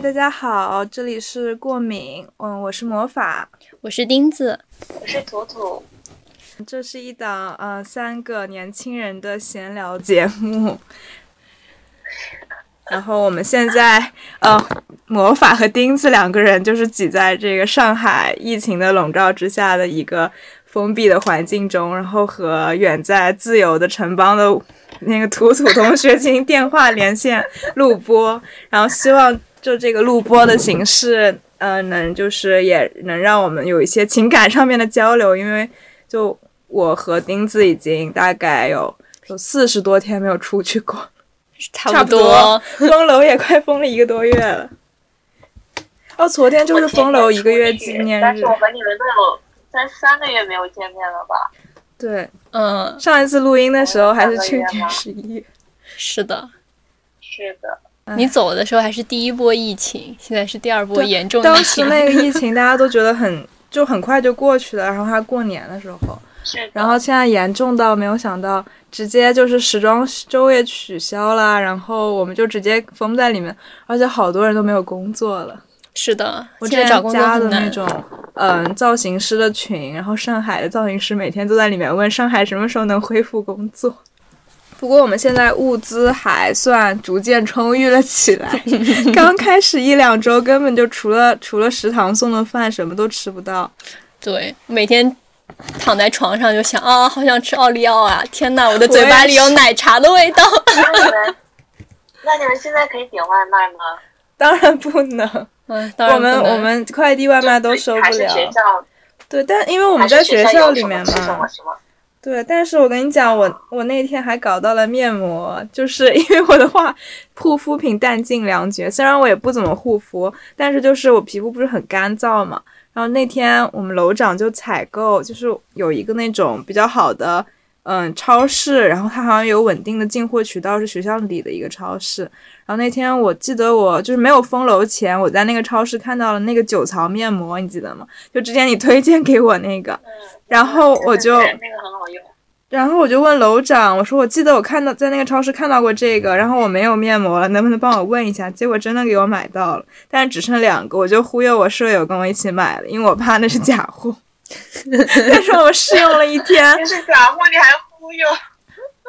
嗨，大家好，这里是过敏，嗯，我是魔法，我是钉子，我是图图。这是一档呃三个年轻人的闲聊节目。然后我们现在呃，魔法和钉子两个人就是挤在这个上海疫情的笼罩之下的一个封闭的环境中，然后和远在自由的城邦的那个图图同学进行电话连线录播，然后希望。就这个录播的形式，呃，能就是也能让我们有一些情感上面的交流，因为就我和钉子已经大概有有四十多天没有出去过，差不多封 楼也快封了一个多月了。哦，昨天就是封楼一个月纪念日。但是我和你们都有三三个月没有见面了吧？对，嗯，上一次录音的时候还是去年十一月。是的，是的。你走的时候还是第一波疫情，现在是第二波严重疫情。当时那个疫情大家都觉得很就很快就过去了，然后还过年的时候，然后现在严重到没有想到，直接就是时装周也取消了，然后我们就直接封在里面，而且好多人都没有工作了。是的，我之前加的那种嗯造型师的群，然后上海的造型师每天都在里面问上海什么时候能恢复工作。不过我们现在物资还算逐渐充裕了起来，刚开始一两周根本就除了除了食堂送的饭什么都吃不到。对，每天躺在床上就想啊，好想吃奥利奥啊！天呐，我的嘴巴里有奶茶的味道。那你们，那你们现在可以点外卖吗？当然不能。嗯，当然我们我们快递外卖都收不了。对，但因为我们在学校里面嘛。对，但是我跟你讲，我我那天还搞到了面膜，就是因为我的话，护肤品弹尽粮绝。虽然我也不怎么护肤，但是就是我皮肤不是很干燥嘛。然后那天我们楼长就采购，就是有一个那种比较好的。嗯，超市，然后它好像有稳定的进货渠道，是学校里的一个超市。然后那天我记得我就是没有封楼前，我在那个超市看到了那个酒槽面膜，你记得吗？就之前你推荐给我那个，然后我就那个很好用。然后我就问楼长，我说我记得我看到在那个超市看到过这个，然后我没有面膜了，能不能帮我问一下？结果真的给我买到了，但是只剩两个，我就忽悠我舍友跟我一起买了，因为我怕那是假货。但是我试用了一天，是假货你还忽悠，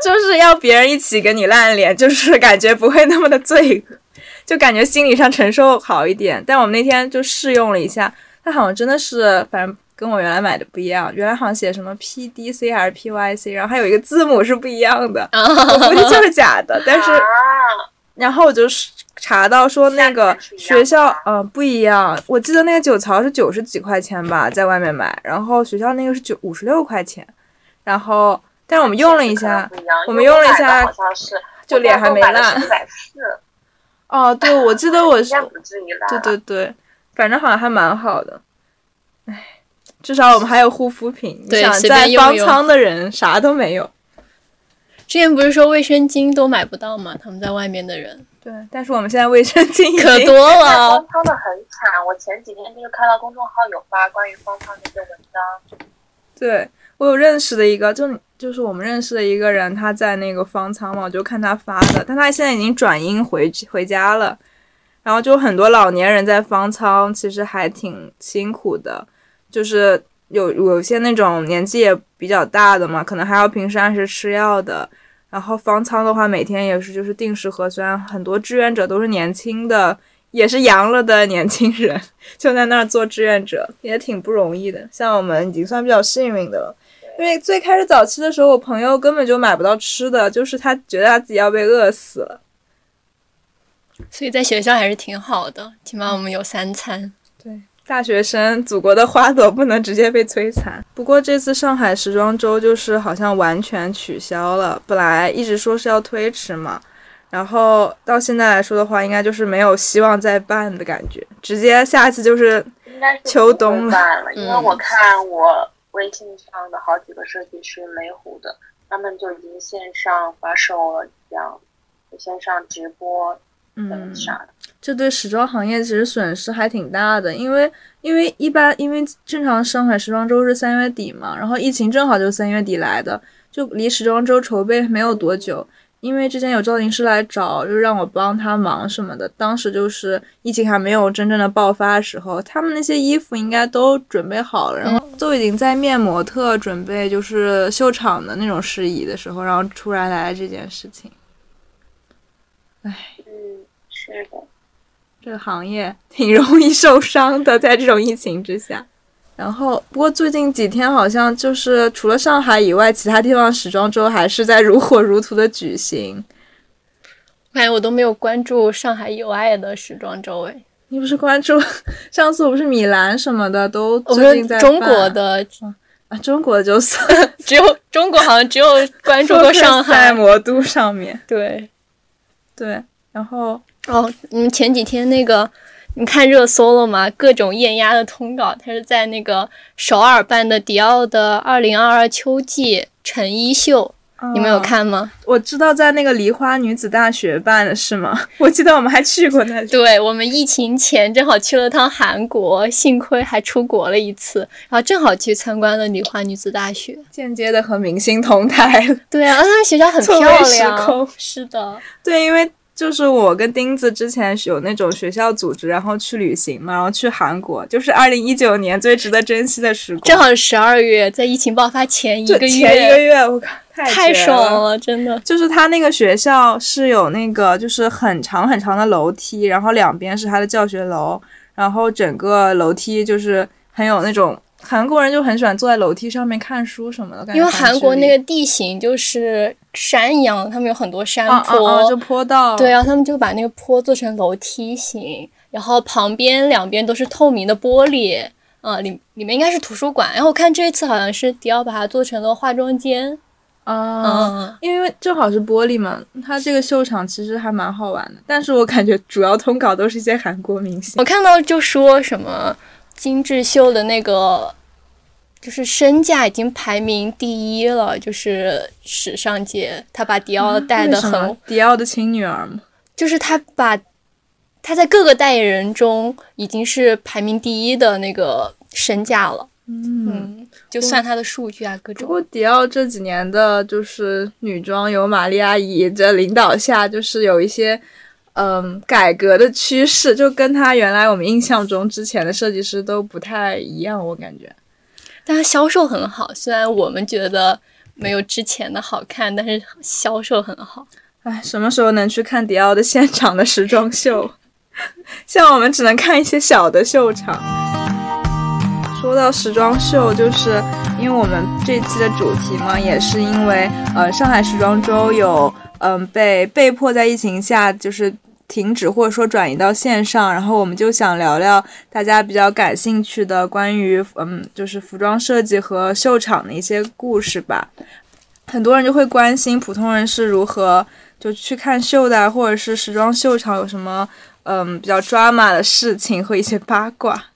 就是要别人一起跟你烂脸，就是感觉不会那么的罪恶，就感觉心理上承受好一点。但我们那天就试用了一下，它好像真的是，反正跟我原来买的不一样，原来好像写什么 P D C 还是 P Y C，然后还有一个字母是不一样的，我估计就是假的。但是，然后我就查到说那个学校，嗯，不一样。我记得那个酒槽是九十几块钱吧，在外面买，然后学校那个是九五十六块钱。然后，但是我们用了一下，我们用了一下，就脸还没烂。哦，对，我记得我 是，对对对，反正好像还蛮好的。唉，至少我们还有护肤品。对，在方舱的人啥都没有。之前不是说卫生巾都买不到吗？他们在外面的人。对，但是我们现在卫生巾可多了。方舱的很惨，我前几天就是看到公众号有发关于方舱的一些文章。对我有认识的一个，就就是我们认识的一个人，他在那个方舱嘛，我就看他发的，但他现在已经转阴回回家了。然后就很多老年人在方舱，其实还挺辛苦的，就是有有些那种年纪也比较大的嘛，可能还要平时按时吃药的。然后方舱的话，每天也是就是定时核酸，很多志愿者都是年轻的，也是阳了的年轻人，就在那儿做志愿者，也挺不容易的。像我们已经算比较幸运的了，因为最开始早期的时候，我朋友根本就买不到吃的，就是他觉得他自己要被饿死了。所以在学校还是挺好的，起码我们有三餐。对。大学生，祖国的花朵不能直接被摧残。不过这次上海时装周就是好像完全取消了，本来一直说是要推迟嘛，然后到现在来说的话，应该就是没有希望再办的感觉，直接下一次就是秋冬了。因为我看我微信上的好几个设计师雷虎的，他们就已经线上发售了，这样线上直播。嗯，这对时装行业其实损失还挺大的，因为因为一般因为正常上海时装周是三月底嘛，然后疫情正好就三月底来的，就离时装周筹备没有多久，因为之前有造型师来找，就让我帮他忙什么的。当时就是疫情还没有真正的爆发的时候，他们那些衣服应该都准备好了，然后都已经在面模特准备就是秀场的那种事宜的时候，然后突然来了这件事情。唉，嗯，是的，这个行业挺容易受伤的，在这种疫情之下。然后，不过最近几天好像就是除了上海以外，其他地方时装周还是在如火如荼的举行。我感觉我都没有关注上海以外的时装周诶。你不是关注上次我不是米兰什么的都我最近在说中国的啊，中国就算 只有中国好像只有关注过上海 在魔都上面。对对，然后哦，你们前几天那个。你看热搜了吗？各种艳压的通稿，他是在那个首尔办的迪奥的二零二二秋季成衣秀，你们有看吗？我知道在那个梨花女子大学办的是吗？我记得我们还去过那里。对，我们疫情前正好去了趟韩国，幸亏还出国了一次，然后正好去参观了梨花女子大学，间接的和明星同台。对啊，他们学校很漂亮。是的，对，因为。就是我跟钉子之前有那种学校组织，然后去旅行嘛，然后去韩国，就是二零一九年最值得珍惜的时光。正好是十二月，在疫情爆发前一个月，前一个月，我靠，太爽了，真的。就是他那个学校是有那个，就是很长很长的楼梯，然后两边是他的教学楼，然后整个楼梯就是很有那种。韩国人就很喜欢坐在楼梯上面看书什么的，因为韩国那个地形就是山一样，他们有很多山坡，就坡道。对啊，他们就把那个坡做成楼梯形，然后旁边两边都是透明的玻璃，啊，里里面应该是图书馆。然后我看这一次好像是迪奥把它做成了化妆间，啊，因为正好是玻璃嘛，它这个秀场其实还蛮好玩的。但是我感觉主要通稿都是一些韩国明星，我看到就说什么。精致秀的那个，就是身价已经排名第一了，就是时尚界，他把迪奥带的很，迪奥的亲女儿嘛，就是他把他在各个代言人中已经是排名第一的那个身价了，嗯，就算他的数据啊各种。不过迪奥这几年的就是女装有玛丽阿姨的领导下，就是有一些。嗯，改革的趋势就跟他原来我们印象中之前的设计师都不太一样，我感觉。但他销售很好，虽然我们觉得没有之前的好看，但是销售很好。哎，什么时候能去看迪奥的现场的时装秀？像我们只能看一些小的秀场。说到时装秀，就是因为我们这期的主题嘛，也是因为呃，上海时装周有。嗯，被被迫在疫情下就是停止或者说转移到线上，然后我们就想聊聊大家比较感兴趣的关于嗯，就是服装设计和秀场的一些故事吧。很多人就会关心普通人是如何就去看秀的，或者是时装秀场有什么嗯比较抓马的事情和一些八卦。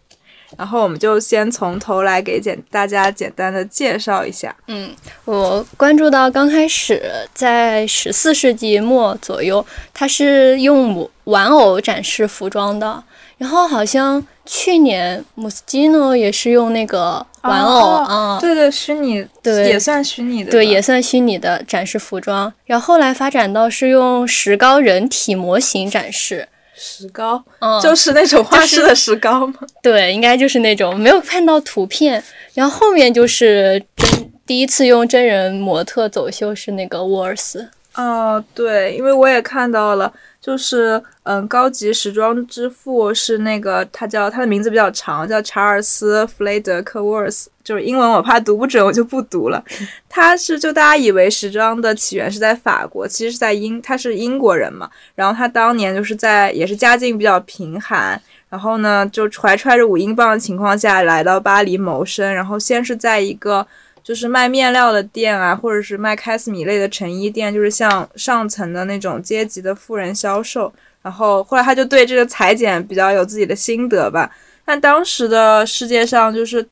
然后我们就先从头来给简大家简单的介绍一下。嗯，我关注到刚开始在十四世纪末左右，它是用玩偶展示服装的。然后好像去年穆斯基诺也是用那个玩偶啊，对对，虚拟，对，也算虚拟的，对，也算虚拟的展示服装。然后后来发展到是用石膏人体模型展示。石膏，嗯，就是那种画室的石膏吗？对，应该就是那种，没有看到图片。然后后面就是真第一次用真人模特走秀是那个沃尔斯。哦，对，因为我也看到了。就是嗯，高级时装之父是那个，他叫他的名字比较长，叫查尔斯·弗雷德克沃尔斯。就是英文我怕读不准，我就不读了。他是就大家以为时装的起源是在法国，其实是在英，他是英国人嘛。然后他当年就是在也是家境比较贫寒，然后呢就怀揣着五英镑的情况下来到巴黎谋生，然后先是在一个。就是卖面料的店啊，或者是卖开司米类的成衣店，就是像上层的那种阶级的富人销售。然后后来他就对这个裁剪比较有自己的心得吧。但当时的世界上就是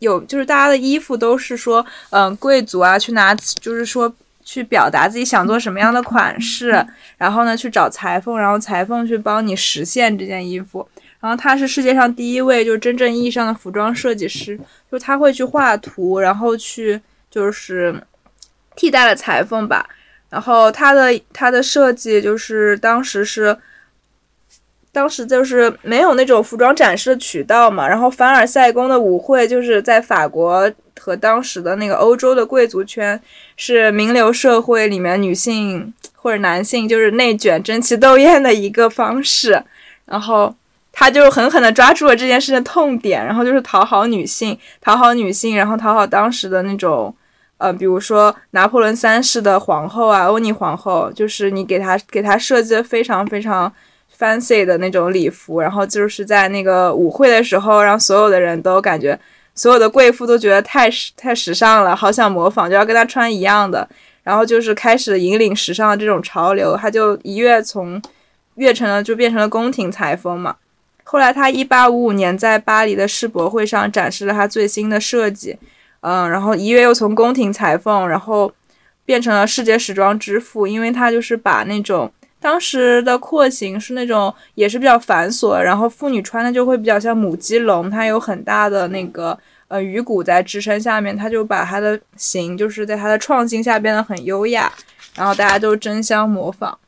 有，就是大家的衣服都是说，嗯，贵族啊去拿，就是说去表达自己想做什么样的款式，然后呢去找裁缝，然后裁缝去帮你实现这件衣服。然后他是世界上第一位，就是真正意义上的服装设计师，就他会去画图，然后去就是替代了裁缝吧。然后他的他的设计就是当时是，当时就是没有那种服装展示的渠道嘛，然后凡尔赛宫的舞会就是在法国和当时的那个欧洲的贵族圈是名流社会里面女性或者男性就是内卷争奇斗艳的一个方式，然后他就狠狠地抓住了这件事的痛点，然后就是讨好女性，讨好女性，然后讨好当时的那种。呃，比如说拿破仑三世的皇后啊，欧尼皇后，就是你给她给她设计了非常非常 fancy 的那种礼服，然后就是在那个舞会的时候，让所有的人都感觉，所有的贵妇都觉得太太时尚了，好想模仿，就要跟她穿一样的，然后就是开始引领时尚的这种潮流，她就一跃从跃成了就变成了宫廷裁缝嘛。后来他一八五五年在巴黎的世博会上展示了他最新的设计。嗯，然后一跃又从宫廷裁缝，然后变成了世界时装之父，因为他就是把那种当时的廓形是那种也是比较繁琐，然后妇女穿的就会比较像母鸡笼，它有很大的那个呃鱼骨在支撑下面，他就把它的形就是在它的创新下变得很优雅，然后大家都争相模仿。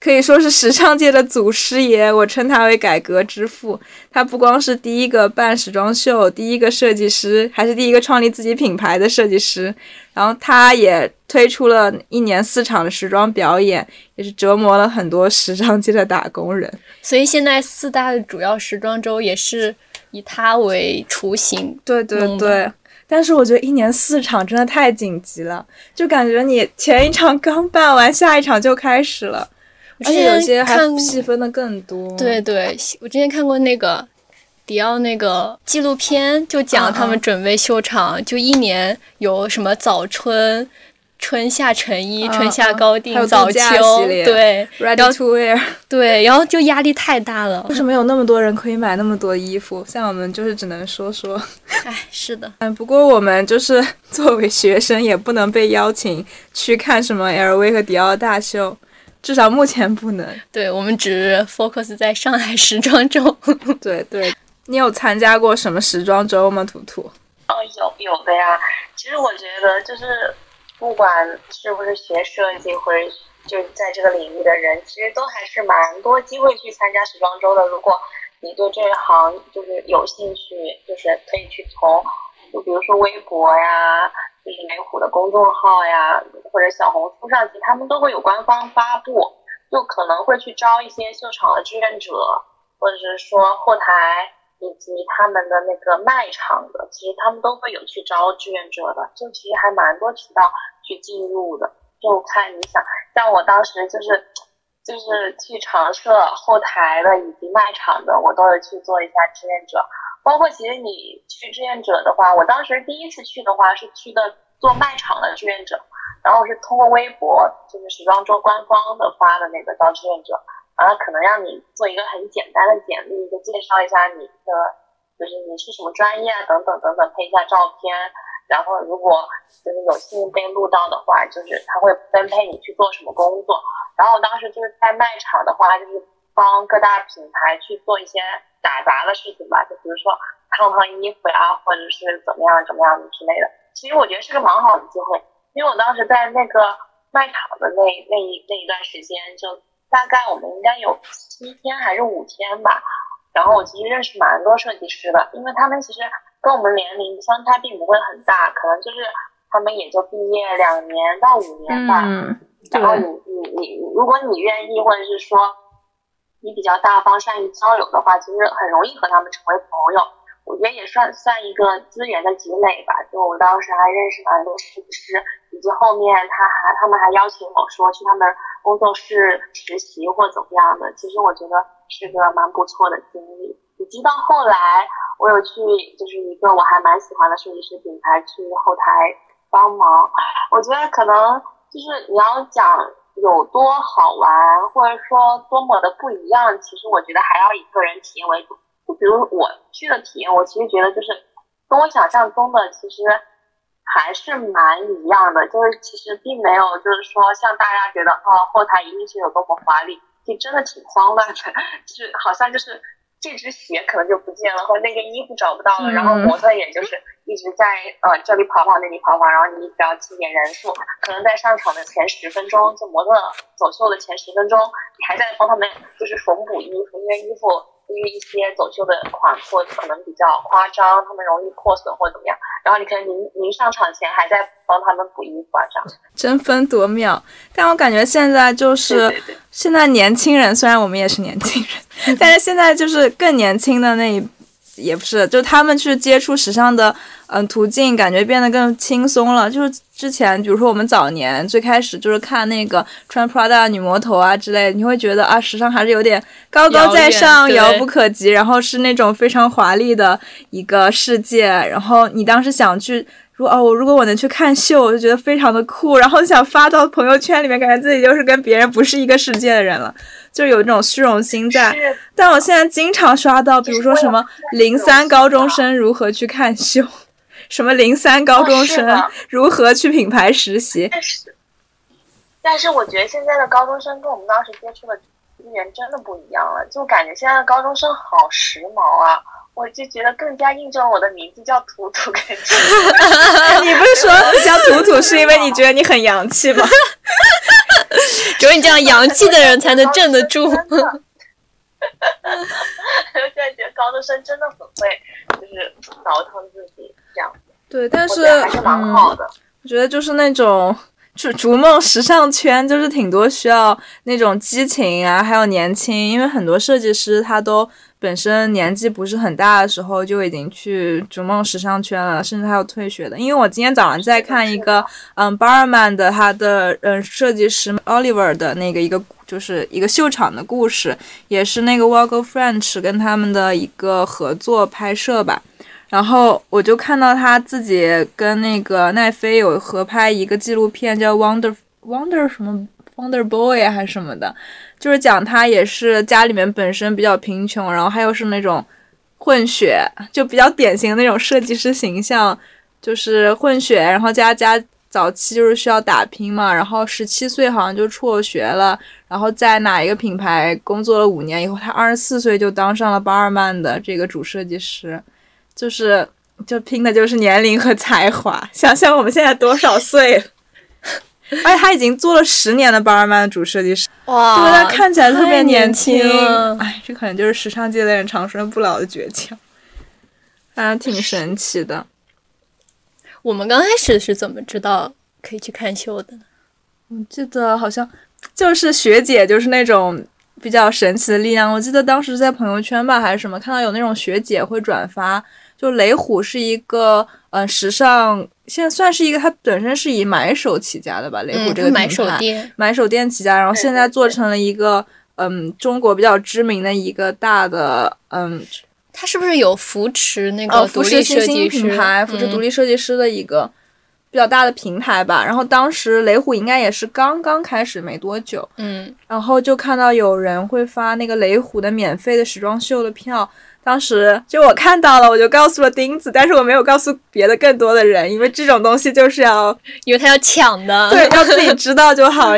可以说是时尚界的祖师爷，我称他为改革之父。他不光是第一个办时装秀、第一个设计师，还是第一个创立自己品牌的设计师。然后他也推出了一年四场的时装表演，也是折磨了很多时尚界的打工人。所以现在四大的主要时装周也是以他为雏形。对对对，但是我觉得一年四场真的太紧急了，就感觉你前一场刚办完，下一场就开始了。而且有些还细分的更多。对对，我之前看过那个迪奥那个纪录片，就讲他们准备秀场，就一年有什么早春、春夏成衣、春夏高定、早秋，对，Ready to wear，对，然后就压力太大了。为什么有那么多人可以买那么多衣服？像我们就是只能说说。哎，是的。嗯，不过我们就是作为学生，也不能被邀请去看什么 LV 和迪奥大秀。至少目前不能。对我们只 focus 在上海时装周。对对，你有参加过什么时装周吗？图图？哦，有有的呀。其实我觉得，就是不管是不是学设计或者就在这个领域的人，其实都还是蛮多机会去参加时装周的。如果你对这一行就是有兴趣，就是可以去从，就比如说微博呀。就是雷虎的公众号呀，或者小红书上，其实他们都会有官方发布，就可能会去招一些秀场的志愿者，或者是说后台以及他们的那个卖场的，其实他们都会有去招志愿者的，就其实还蛮多渠道去进入的，就看你想，像我当时就是就是去常设后台的以及卖场的，我都有去做一下志愿者。包括其实你去志愿者的话，我当时第一次去的话是去的做卖场的志愿者，然后是通过微博，就是时装周官方的发的那个招志愿者，然后可能让你做一个很简单的简历，就介绍一下你的，就是你是什么专业等等等等，配一下照片，然后如果就是有幸被录到的话，就是他会分配你去做什么工作，然后当时就是在卖场的话，就是帮各大品牌去做一些。打杂的事情吧，就比如说烫烫衣服呀，或者是怎么样怎么样的之类的。其实我觉得是个蛮好的机会，因为我当时在那个卖场的那那一那一段时间，就大概我们应该有七天还是五天吧。然后我其实认识蛮多设计师的，因为他们其实跟我们年龄相差并不会很大，可能就是他们也就毕业两年到五年吧。嗯。然后你你你，如果你愿意，或者是说。你比较大方、善于交流的话，其实很容易和他们成为朋友。我觉得也算算一个资源的积累吧。就我当时还认识蛮多设计师，以及后面他还他们还邀请我说去他们工作室实习或怎么样的。其实我觉得是个蛮不错的经历。以及到后来，我有去就是一个我还蛮喜欢的设计师品牌去后台帮忙。我觉得可能就是你要讲。有多好玩，或者说多么的不一样，其实我觉得还要以个人体验为主。就比如我去的体验，我其实觉得就是跟我想象中的其实还是蛮一样的，就是其实并没有就是说像大家觉得哦后台一定是有多么华丽，就真的挺慌乱的，就是好像就是这只鞋可能就不见了，或者那件衣服找不到了，然后模特也就是一直在呃这里跑跑那里跑跑，然后你只要记点人数，可能在上场的前十分钟，就模特走秀的前十分钟，你还在帮他们就是缝补衣服，因为衣服。因为一些走秀的款或可能比较夸张，他们容易破损或怎么样，然后你可能临临上场前还在帮他们补衣服啊，这样争分夺秒。但我感觉现在就是现在年轻人，虽然我们也是年轻人，但是现在就是更年轻的那一。也不是，就他们去接触时尚的，嗯，途径感觉变得更轻松了。就是之前，比如说我们早年最开始就是看那个穿 Prada 女魔头啊之类，你会觉得啊，时尚还是有点高高在上、遥不可及，然后是那种非常华丽的一个世界。然后你当时想去。说哦，我如果我能去看秀，我就觉得非常的酷，然后想发到朋友圈里面，感觉自己就是跟别人不是一个世界的人了，就有这种虚荣心在。但我现在经常刷到，比如说什么零三高中生如何去看秀，什么零三高中生 如何去品牌实习。但是，但是我觉得现在的高中生跟我们当时接触的资源真的不一样了，就感觉现在的高中生好时髦啊。我就觉得更加印证我的名字叫图图，感觉。你不是说你 叫图图是因为你觉得你很洋气吗？只有你这样洋气的人才能镇得住。我现在觉得高中生真的很会，就是倒腾自己这样。对，但是还是蛮好的。我觉得就是那种逐逐梦时尚圈，就是挺多需要那种激情啊，还有年轻，因为很多设计师他都。本身年纪不是很大的时候就已经去逐梦时尚圈了，甚至还有退学的。因为我今天早上在看一个，嗯 b a r m a n 的他的嗯设计师 Oliver 的那个一个就是一个秀场的故事，也是那个 Vogue French 跟他们的一个合作拍摄吧。然后我就看到他自己跟那个奈飞有合拍一个纪录片，叫 Wonder Wonder 什么 Wonder Boy 还是什么的。就是讲他也是家里面本身比较贫穷，然后他又是那种混血，就比较典型的那种设计师形象，就是混血，然后家家早期就是需要打拼嘛，然后十七岁好像就辍学了，然后在哪一个品牌工作了五年以后，他二十四岁就当上了巴尔曼的这个主设计师，就是就拼的就是年龄和才华，想想我们现在多少岁。而且他已经做了十年的巴尔曼主设计师，哇，对他看起来特别年轻。哎，这可能就是时尚界的人长生不老的诀窍，反正挺神奇的。我们刚开始是怎么知道可以去看秀的呢？我记得好像就是学姐，就是那种比较神奇的力量。我记得当时在朋友圈吧，还是什么，看到有那种学姐会转发，就雷虎是一个。嗯，时尚现在算是一个，它本身是以买手起家的吧，雷虎这个买手店，买手店起家，然后现在做成了一个，嗯，中国比较知名的一个大的，嗯，它是不是有扶持那个扶持新兴品牌，扶持独立设计师的一个比较大的平台吧？然后当时雷虎应该也是刚刚开始没多久，嗯，然后就看到有人会发那个雷虎的免费的时装秀的票。当时就我看到了，我就告诉了钉子，但是我没有告诉别的更多的人，因为这种东西就是要，因为他要抢的，对，要自己知道就好，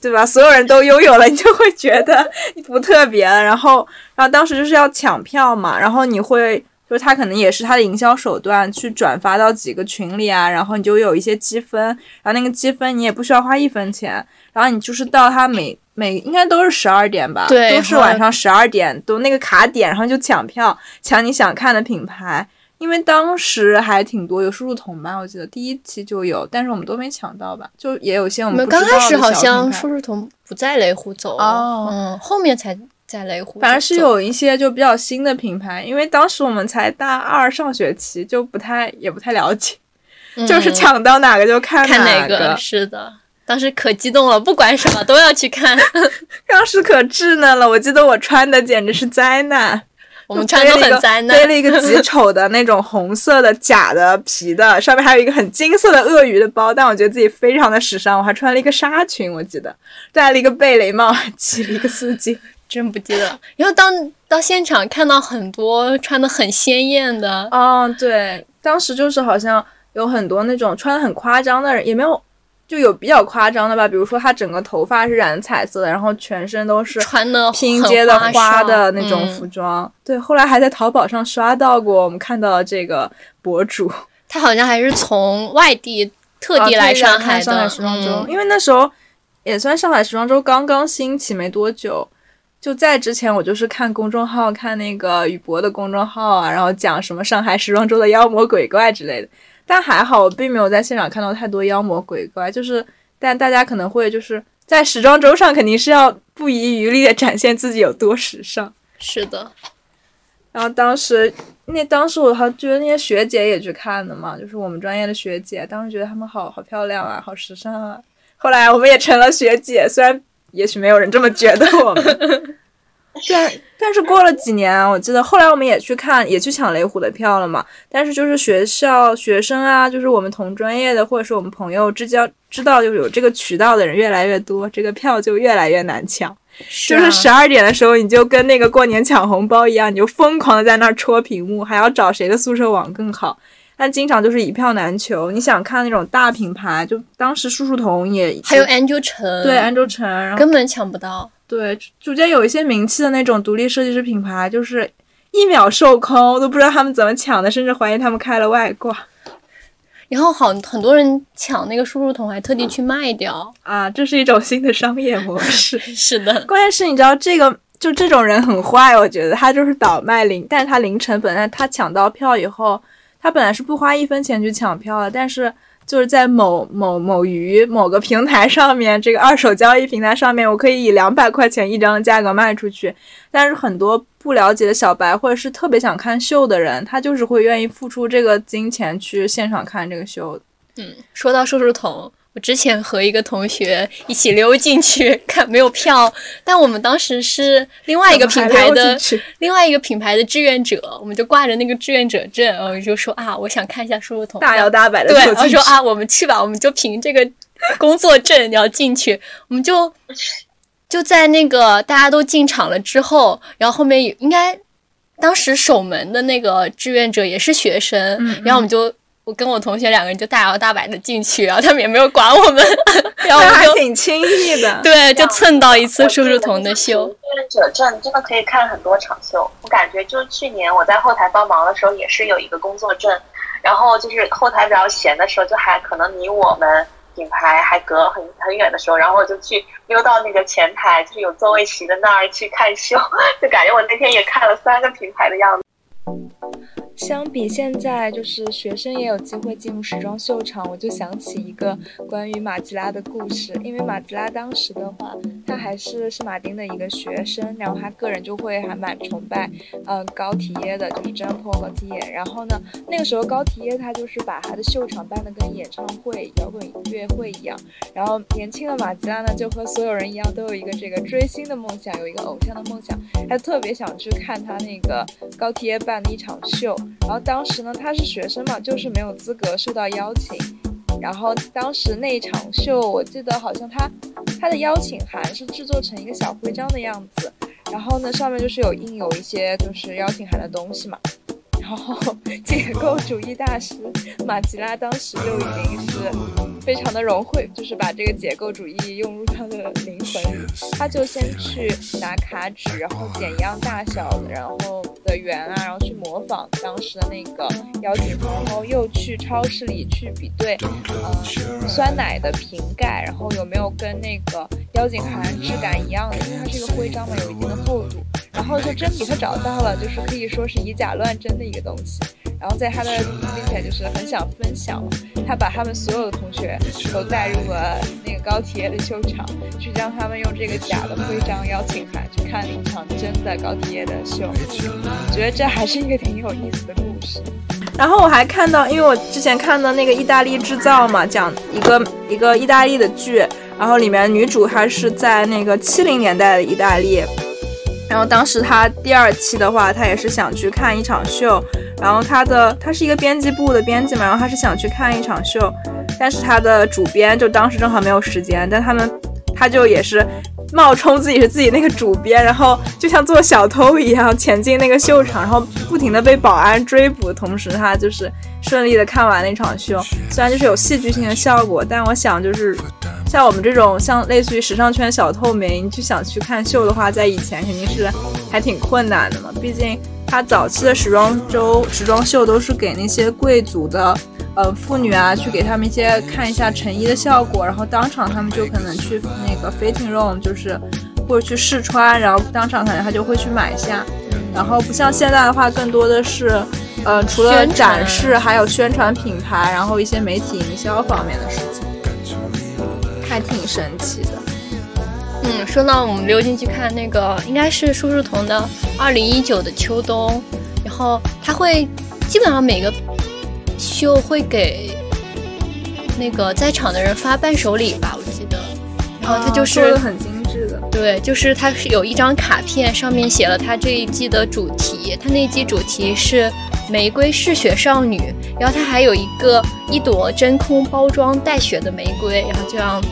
对吧？所有人都拥有了，你就会觉得你不特别了。然后，然后当时就是要抢票嘛，然后你会，就是他可能也是他的营销手段，去转发到几个群里啊，然后你就有一些积分，然后那个积分你也不需要花一分钱，然后你就是到他每。每应该都是十二点吧，对，都是晚上十二点，都那个卡点，然后就抢票，抢你想看的品牌。因为当时还挺多，有数数筒吧，我记得第一期就有，但是我们都没抢到吧，就也有些我们刚开始好像数数筒不在雷虎走，哦，嗯，后面才在雷虎。反正是有一些就比较新的品牌，因为当时我们才大二上学期，就不太也不太了解，就是抢到哪个就看哪个，是的。当时可激动了，不管什么都要去看。当时可稚嫩了，我记得我穿的简直是灾难。我们穿的很灾难，背了一个极丑的那种红色的假的皮的，上面还有一个很金色的鳄鱼的包。但我觉得自己非常的时尚，我还穿了一个纱裙，我记得戴了一个贝雷帽，还系了一个丝巾，真不记得。然后当到现场看到很多穿的很鲜艳的，嗯，对，当时就是好像有很多那种穿的很夸张的人，也没有。就有比较夸张的吧，比如说他整个头发是染彩色的，然后全身都是穿的拼接的花的那种嗯服装。对，后来还在淘宝上刷到过，我们看到这个博主他好像还是从外地特地啊来上海的，上海时装周，嗯因为那时候也算上海时装周刚刚兴起没多久。就在之前，我就是看公众号，看那个宇博的公众号啊，然后讲什么上海时装周的妖魔鬼怪之类的。但还好，我并没有在现场看到太多妖魔鬼怪，就是但大家可能会就是在时装周上肯定是要不遗余力的展现自己有多时尚。是的，然后当时那当时我还觉得那些学姐也去看的嘛，就是我们专业的学姐，当时觉得她们好好漂亮啊，好时尚啊。后来我们也成了学姐，虽然也许没有人这么觉得我们，但但是过了几年啊，我记得后来我们也去看，也去抢雷虎的票了嘛。但是就是学校学生啊，就是我们同专业的或者是我们朋友之交知道就是有这个渠道的人越来越多，这个票就越来越难抢。就是啊十二点的时候，你就跟那个过年抢红包一样，你就疯狂的在那儿戳屏幕，还要找谁的宿舍网更好。但经常就是一票难求。你想看那种大品牌，就当时树树童也还有 Angel 陈，对安周晨，然后根本抢不到。对逐渐有一些名气的那种独立设计师品牌，就是一秒售空，我都不知道他们怎么抢的，甚至怀疑他们开了外挂然后好很多人抢那个输入桶，还特地去卖掉。啊！这是一种新的商业模式。是的，关键是你知道这个，就这种人很坏，我觉得他就是倒卖零，但是他零成本，但他抢到票以后，他本来是不花一分钱去抢票的，但是就是在某某某鱼某个平台上面，这个二手交易平台上面，我可以以两百块钱一张的价格卖出去，但是很多不了解的小白或者是特别想看秀的人，他就是会愿意付出这个金钱去现场看这个秀。嗯，说到收视桶，我之前和一个同学一起溜进去看，没有票，但我们当时是另外一个品牌的另外一个品牌的志愿者，我们就挂着那个志愿者证，然后就说啊，我想看一下输入筒，大摇大摆的对，然后说啊，我们去吧，我们就凭这个工作证要进去，我们就就在那个大家都进场了之后，然后后面有应该当时守门的那个志愿者也是学生，嗯然后我们就。我跟我同学两个人就大摇大摆的进去，然后他们也没有管我们，然后我们就还挺轻易的。对，就蹭到一次叔叔同的秀。志愿者证真的可以看很多场秀，我感觉就是去年我在后台帮忙的时候，也是有一个工作证，然后就是后台比较闲的时候，就还可能离我们品牌还隔很很远的时候，然后我就去溜到那个前台，就是有座位席的那儿去看秀，就感觉我那天也看了三个品牌的样子。相比现在，就是学生也有机会进入时装秀场，我就想起一个关于马吉拉的故事。因为马吉拉当时的话，他还是是马丁的一个学生，然后他个人就会还蛮崇拜，呃、高缇耶的，就是 Jean Paul 高缇耶。然后呢，那个时候高缇耶他就是把他的秀场办得跟演唱会、摇滚音乐会一样。然后年轻的马吉拉呢，就和所有人一样，都有一个这个追星的梦想，有一个偶像的梦想，他特别想去看他那个高缇耶办的一场秀。然后当时呢，他是学生嘛，就是没有资格受到邀请。然后当时那一场秀，我记得好像他他的邀请函是制作成一个小徽章的样子，然后呢上面就是有印有一些就是邀请函的东西嘛。然后解构主义大师马吉拉当时就已经是非常的融汇，就是把这个解构主义用入他的灵魂里。他就先去拿卡纸，然后剪一样大小的，然后的圆啊，然后去模仿当时的那个邀请函，然后又去超市里去比对，呃，酸奶的瓶盖，然后有没有跟那个邀请函质感一样的，因为它是一个徽章嘛，有一定的厚度。然后就真笔他找到了，就是可以说是以假乱真的一东西。然后在他的并且就是很想分享，他把他们所有的同学都带入了那个高缇耶的秀场，去让他们用这个假的徽章邀请函去看一场真的高缇耶的秀。我觉得这还是一个挺有意思的故事。然后我还看到，因为我之前看的那个意大利制造嘛，讲一个一个意大利的剧，然后里面女主她是在那个七零年代的意大利。然后当时他第二期的话，他也是想去看一场秀，然后他的他是一个编辑部的编辑嘛，然后他是想去看一场秀，但是他的主编就当时正好没有时间，但他们他就也是冒充自己是自己那个主编，然后就像做小偷一样潜进那个秀场，然后不停的被保安追捕，同时他就是顺利的看完那场秀。虽然就是有戏剧性的效果，但我想就是像我们这种像类似于时尚圈小透明，就想去看秀的话，在以前肯定是还挺困难的嘛。毕竟他早期的时装周、时装秀都是给那些贵族的。呃，妇女啊，去给他们一些看一下成衣的效果，然后当场他们就可能去那个 fitting room，就是或者去试穿，然后当场可能他就会去买下。然后不像现在的话，更多的是，呃，除了展示，还有宣传品牌，然后一些媒体营销方面的事情，还挺神奇的。嗯，说到我们溜进去看那个，应该是舒舒彤的二零一九的秋冬，然后他会基本上每个。秀会给那个在场的人发伴手礼吧，我记得。然后他就是很精致的，对，就是他是有一张卡片，上面写了他这一季的主题。他那一季主题是玫瑰嗜血少女，然后他还有一个一朵真空包装带血的玫瑰，然后这样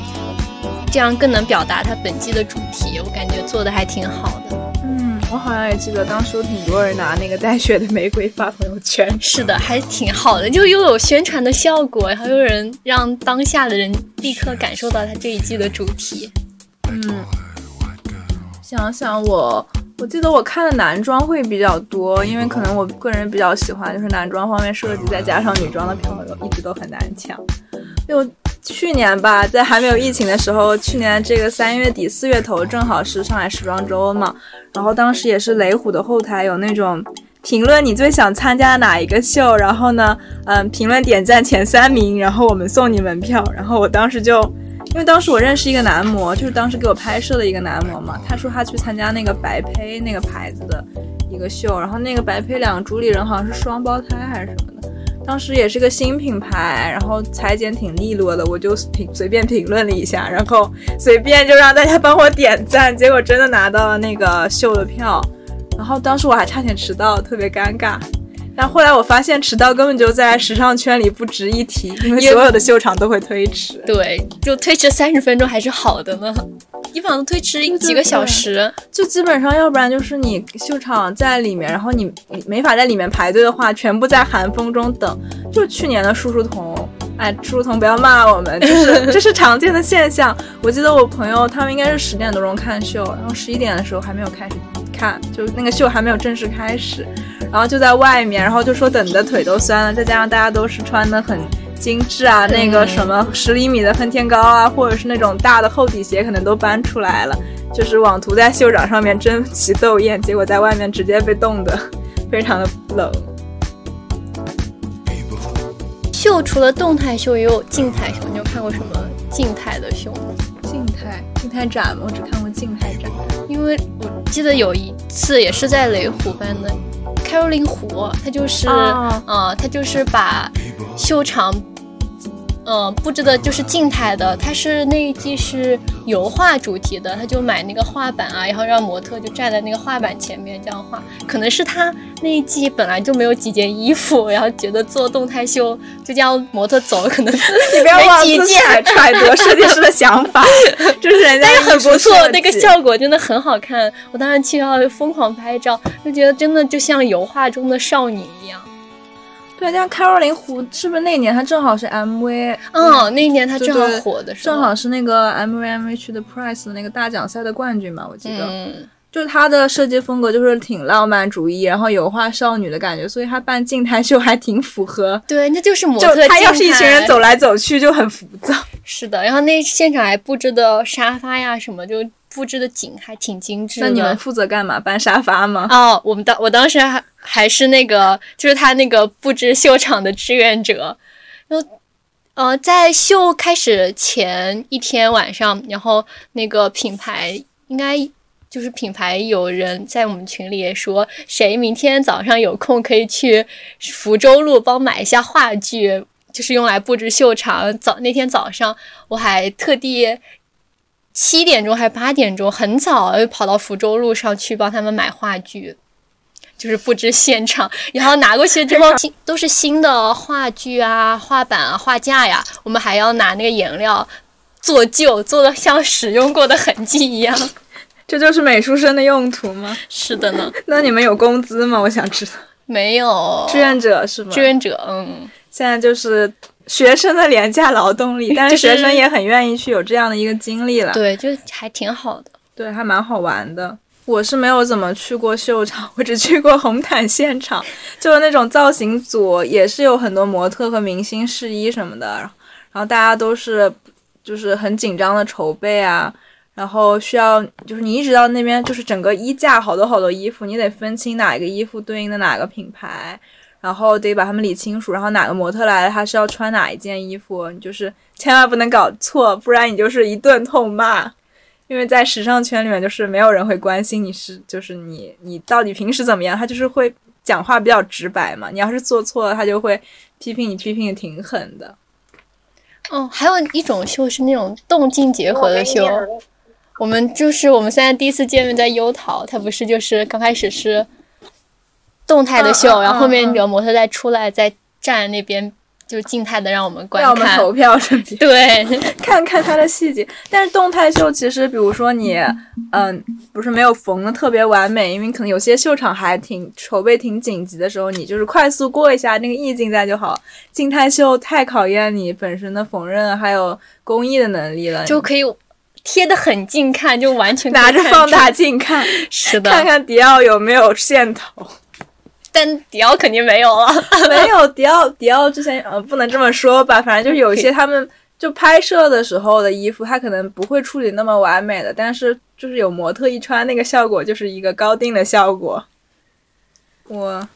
这样更能表达他本季的主题。我感觉做的还挺好的。我好像也记得，当时有挺多人拿那个带血的玫瑰发朋友圈。是的，还挺好的，就又有宣传的效果，然后又有人让当下的人立刻感受到他这一季的主题。嗯，想想我，我记得我看的男装会比较多，因为可能我个人比较喜欢就是男装方面设计，再加上女装的票一直都很难抢。就去年吧，在还没有疫情的时候，去年这个三月底四月头正好是上海时装周嘛，然后当时也是雷虎的后台有那种评论你最想参加哪一个秀，然后呢，嗯，评论点赞前三名，然后我们送你门票。然后我当时就，因为当时我认识一个男模，就是当时给我拍摄的一个男模嘛，他说他去参加那个白胚那个牌子的一个秀，然后那个白胚两个主理人好像是双胞胎还是什么的。当时也是个新品牌，然后裁剪挺利落的，我就评随便评论了一下，然后随便就让大家帮我点赞，结果真的拿到了那个秀的票，然后当时我还差点迟到，特别尴尬。但后来我发现迟到根本就在时尚圈里不值一提，因为所有的秀场都会推迟。对，就推迟三十分钟还是好的呢，一般都推迟几个小时。就基本上，要不然就是你秀场在里面，然后你没法在里面排队的话，全部在寒风中等。就去年的舒舒彤，哎，舒舒彤不要骂我们，就是 这是常见的现象。我记得我朋友他们应该是十点多钟看秀，然后十一点的时候还没有开始看，就那个秀还没有正式开始。然后就在外面，然后就说等的腿都酸了，再加上大家都是穿的很精致啊，那个什么十厘米的恨天高啊，或者是那种大的厚底鞋，可能都搬出来了，就是网图在秀场上面争奇斗艳，结果在外面直接被冻得 非常的冷。秀除了动态秀，也有静态秀，你有看过什么静态的秀吗？静态静态展吗？我只看过静态展，因为我记得有一次也是在雷虎办的。凯罗琳湖，他就是，呃，他就是把秀场。嗯，布置的就是静态的，它是那一季是油画主题的，他就买那个画板啊，然后让模特就站在那个画板前面这样画。可能是他那一季本来就没有几件衣服，然后觉得做动态秀就这样模特走，可能 你不要忘记揣度设计师的想法，就是人家很不错，那个效果真的很好看。我当时去要疯狂拍照，就觉得真的就像油画中的少女一样。对，像凯若琳湖是不是那年她正好是 MV？嗯，那年她正好火的时候，正好是那个 MV MV 的 Prize 的那个大奖赛的冠军嘛，我记得。嗯。就是她的设计风格就是挺浪漫主义，然后油画少女的感觉，所以她办静态秀还挺符合。对，那就是模特。她要是一群人走来走去就很浮躁。是的，然后那现场还布置的沙发呀什么，就布置的景还挺精致。那你们负责干嘛？搬沙发吗？哦，我们当我当时还。还是那个，就是他那个布置秀场的志愿者，然后，呃，在秀开始前一天晚上，然后那个品牌应该就是品牌有人在我们群里也说，谁明天早上有空可以去福州路帮买一下话剧，就是用来布置秀场。早那天早上我还特地七点钟还是八点钟，很早又跑到福州路上去帮他们买话剧。就是布置现场，然后拿过去之后，新都是新的话剧啊、画板啊、画架呀。我们还要拿那个颜料，做旧，做的像使用过的痕迹一样。这就是美术生的用途吗？是的呢。那你们有工资吗？我想知道。没有。志愿者是吗？志愿者，嗯。现在就是学生的廉价劳动力，但是学生也很愿意去有这样的一个经历了。对，就还挺好的。对，还蛮好玩的。我是没有怎么去过秀场，我只去过红毯现场，就是那种造型组，也是有很多模特和明星试衣什么的，然后大家都是就是很紧张的筹备啊，然后需要就是你一直到那边就是整个衣架好多好多衣服，你得分清哪个衣服对应的哪个品牌，然后得把他们理清楚，然后哪个模特来了他是要穿哪一件衣服，你就是千万不能搞错，不然你就是一顿痛骂。因为在时尚圈里面，就是没有人会关心你是，就是你你到底平时怎么样，他就是会讲话比较直白嘛。你要是做错了，他就会批评你，批评的挺狠的。哦，还有一种秀是那种动静结合的秀。我们就是我们现在第一次见面在优淘，他不是就是刚开始是动态的秀，然后后面有模特再出来再站那边。就是静态的让我们观看，让我们投票？对，看看它的细节。但是动态秀其实，比如说你，嗯，不是没有缝的特别完美，因为可能有些秀场还挺筹备挺紧急的时候，你就是快速过一下那个意境在就好。静态秀太考验你本身的缝纫还有工艺的能力了，就可以贴的很近看，就完全拿着放大镜看，是的，看看迪奥有没有线头。但迪奥肯定没有了，没有迪奥，迪奥之前呃不能这么说吧，反正就是有一些他们就拍摄的时候的衣服，他可能不会处理那么完美的，但是就是有模特一穿，那个效果就是一个高定的效果。我。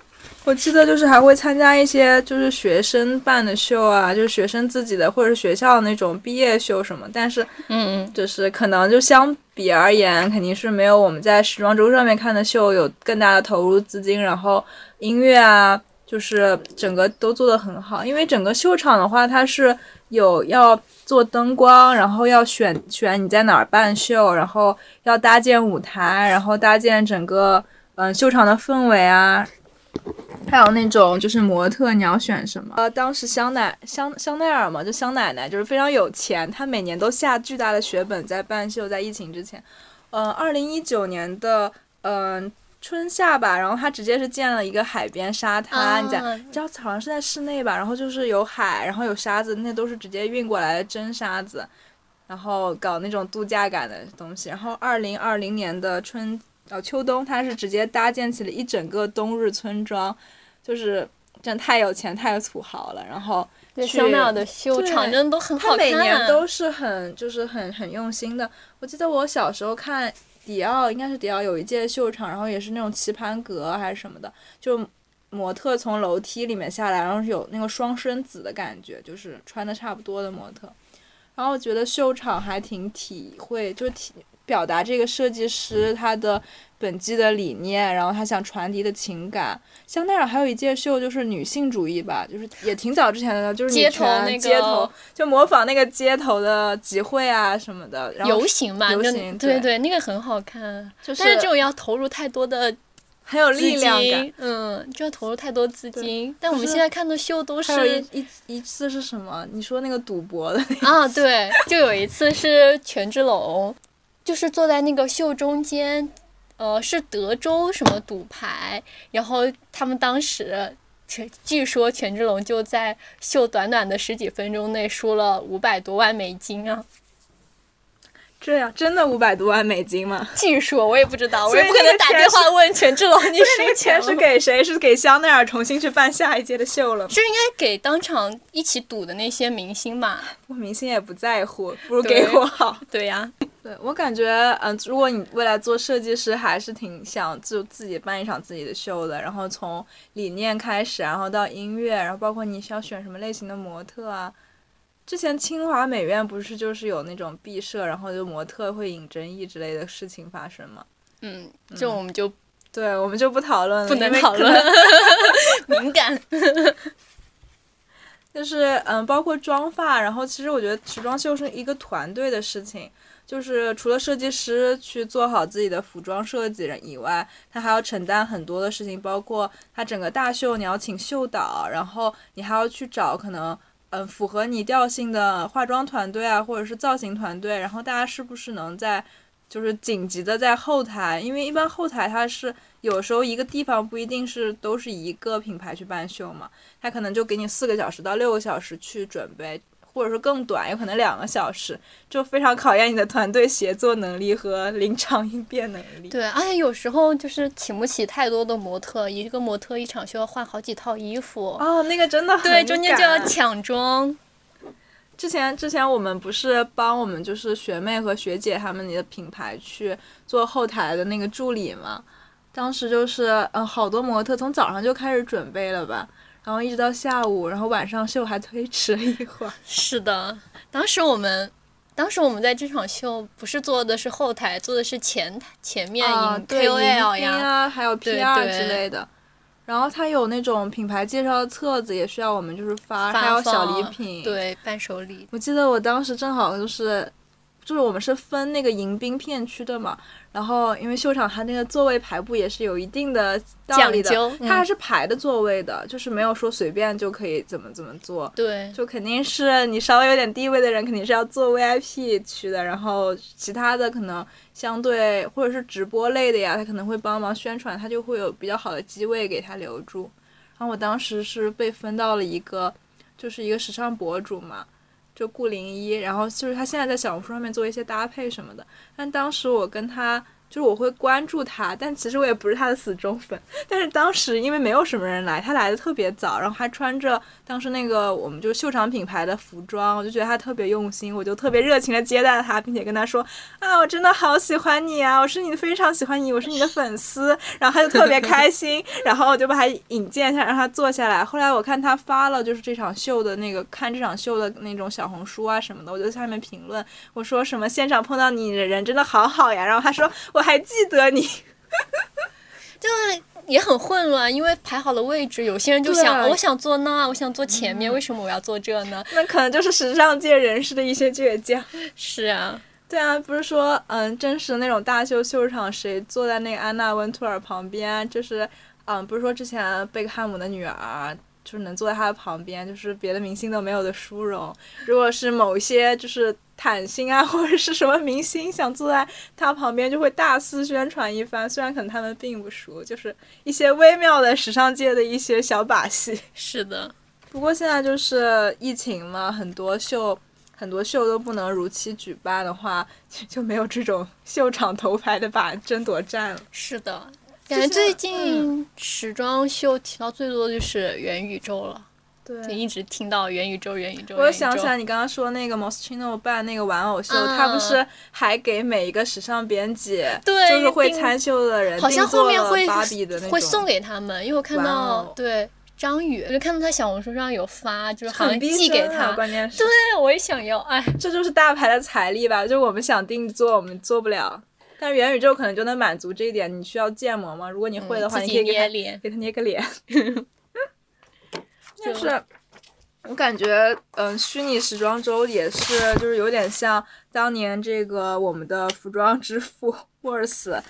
我记得就是还会参加一些就是学生办的秀啊，就是学生自己的或者是学校那种毕业秀什么，但是嗯嗯，就是可能就相比而言，肯定是没有我们在时装周上面看的秀有更大的投入资金，然后音乐啊，就是整个都做得很好。因为整个秀场的话，它是有要做灯光，然后要选选你在哪儿办秀，然后要搭建舞台，然后搭建整个嗯秀场的氛围啊。还有那种就是模特，你要选什么？呃，当时香奈香香奈儿嘛，就香奶奶就是非常有钱，她每年都下巨大的血本在办秀，在疫情之前，嗯，二零一九年的嗯春夏吧，然后她直接是建了一个海边沙滩，你在，知道好像是在室内吧，然后就是有海，然后有沙子，那都是直接运过来的真沙子，然后搞那种度假感的东西。然后二零二零年的春呃秋冬，它是直接搭建起了一整个冬日村庄。就是真太有钱太土豪了，然后香奈儿的秀场真的都很好看。他每年都是很就是很很用心的。我记得我小时候看迪奥，应该是迪奥有一届秀场，然后也是那种棋盘格还是什么的，就模特从楼梯里面下来，然后有那个双生子的感觉，就是穿的差不多的模特。然后我觉得秀场还挺体会，就体表达这个设计师他的。本季的理念，然后他想传递的情感。香奈儿还有一届秀就是女性主义吧，就是也挺早之前的，就是街头那个街头，就模仿那个街头的集会啊什么的。游行吧，游行对对，那个很好看。就是但是这种要投入太多的，很有力量感。嗯，就要投入太多资金。但我们现在看的秀都是。一一次是什么？你说那个赌博的？啊，对，就有一次是权志龙，就是坐在那个秀中间。呃，是德州什么赌牌，然后他们当时，全据说权志龙就在秀短短的十几分钟内输了五百多万美金啊！这样真的五百多万美金吗？据说我也不知道，我也不可能打电话问权志龙，你输钱是给谁？是给香奈儿重新去办下一届的秀了？是应该给当场一起赌的那些明星吧？我明星也不在乎，不如给我好。对呀。对我感觉，嗯，如果你未来做设计师，还是挺想就自己办一场自己的秀的。然后从理念开始，然后到音乐，然后包括你需要选什么类型的模特啊。之前清华美院不是就是有那种毕设，然后就模特会引争议之类的事情发生吗？嗯，这我们就对，我们就不讨论了，不能讨论，敏感。就是嗯，包括妆发，然后其实我觉得时装秀是一个团队的事情。就是除了设计师去做好自己的服装设计以外，他还要承担很多的事情，包括他整个大秀你要请秀导，然后你还要去找可能嗯符合你调性的化妆团队啊，或者是造型团队，然后大家是不是能在就是紧急的在后台，因为一般后台它是有时候一个地方不一定是都是一个品牌去办秀嘛，它可能就给你四个小时到六个小时去准备。或者说更短，有可能两个小时，就非常考验你的团队协作能力和临场应变能力。对，而且有时候就是请不起太多的模特，一个模特一场需要换好几套衣服。哦，那个真的很对，中间就要抢妆。之前之前我们不是帮我们就是学妹和学姐他们的品牌去做后台的那个助理嘛，当时就是嗯好多模特从早上就开始准备了吧，然后一直到下午，然后晚上秀还推迟了一会儿。是的，当时我们。当时我们在这场秀不是做的是后台，做的是前台前面啊，，KOL 呀，啊，还有 PR 之类的。然后他有那种品牌介绍的册子，也需要我们就是发，发还有小礼品。，对，伴手礼。我记得我当时正好就是，就是我们是分那个迎宾片区的嘛，然后因为秀场它那个座位排布也是有一定的道理的它还是排的座位的，就是没有说随便就可以怎么怎么做。对，就肯定是你稍微有点地位的人，肯定是要坐 VIP 区的，然后其他的可能相对或者是直播类的呀，他可能会帮忙宣传，他就会有比较好的机位给他留住。然后我当时是被分到了一个，就是一个时尚博主嘛，就顾灵一，然后就是他现在在小红书上面做一些搭配什么的，但当时我跟他。就是我会关注他，但其实我也不是他的死忠粉。但是当时因为没有什么人来，他来的特别早，然后还穿着当时那个我们就秀场品牌的服装，我就觉得他特别用心，我就特别热情的接待他，并且跟他说啊，我真的好喜欢你啊，我是你非常喜欢你，我是你的粉丝。然后他就特别开心，然后我就把他引荐下，让他坐下来。后来我看他发了就是这场秀的那个看这场秀的那种小红书啊什么的，我就在下面评论，我说什么现场碰到你的人真的好好呀，然后他说我还记得你。就是也很混乱，因为排好了位置，有些人就想，对我想坐那，我想坐前面，为什么我要坐这呢？那可能就是时尚界人士的一些倔强。是啊，对啊，不是说嗯，真实的那种大秀秀场，谁坐在那个安娜温图尔旁边，就是嗯，不是说之前贝克汉姆的女儿。就是能坐在他的旁边，就是别的明星都没有的殊荣。如果是某一些就是坦星啊，或者是什么明星想坐在他旁边，就会大肆宣传一番。虽然可能他们并不熟，就是一些微妙的时尚界的一些小把戏。是的，不过现在就是疫情嘛，很多秀很多秀都不能如期举办的话，就就没有这种秀场头牌的把争夺战了。是的。感觉最近时装秀提到最多的就是元宇宙了，对就一直听到元宇宙、元宇宙。我想起来你刚刚说那个 Moschino 办那个玩偶秀，嗯他不是还给每一个时尚编辑，对就是会参秀的人，好像后面会芭比的那种，会送给他们，因为我看到对张宇，我就看到他小红书上有发，就是好像寄给他。关键是对，我也想要，哎，这就是大牌的财力吧？就我们想定做，我们做不了。但是元宇宙可能就能满足这一点。你需要建模吗？如果你会的话，嗯你可以给他捏脸。给他捏个脸。就是我感觉，嗯，虚拟时装周也是，就是有点像当年这个我们的服装之父沃尔斯，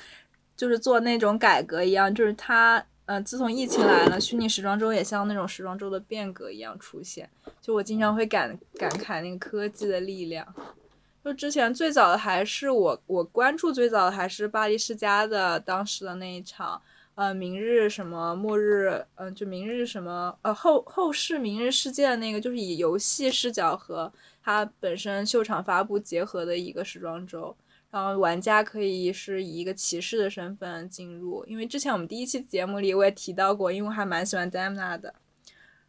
就是做那种改革一样，就是他，嗯，自从疫情来了，虚拟时装周也像那种时装周的变革一样出现。就我经常会感感慨那个科技的力量。就之前最早的还是我我关注最早的还是巴黎世家的当时的那一场。呃，明日什么末日，嗯、呃，就明日什么，呃，后后世明日世界的那个，就是以游戏视角和它本身秀场发布结合的一个时装周，然后玩家可以是以一个骑士的身份进入，因为之前我们第一期节目里我也提到过，因为我还蛮喜欢 Damna 的，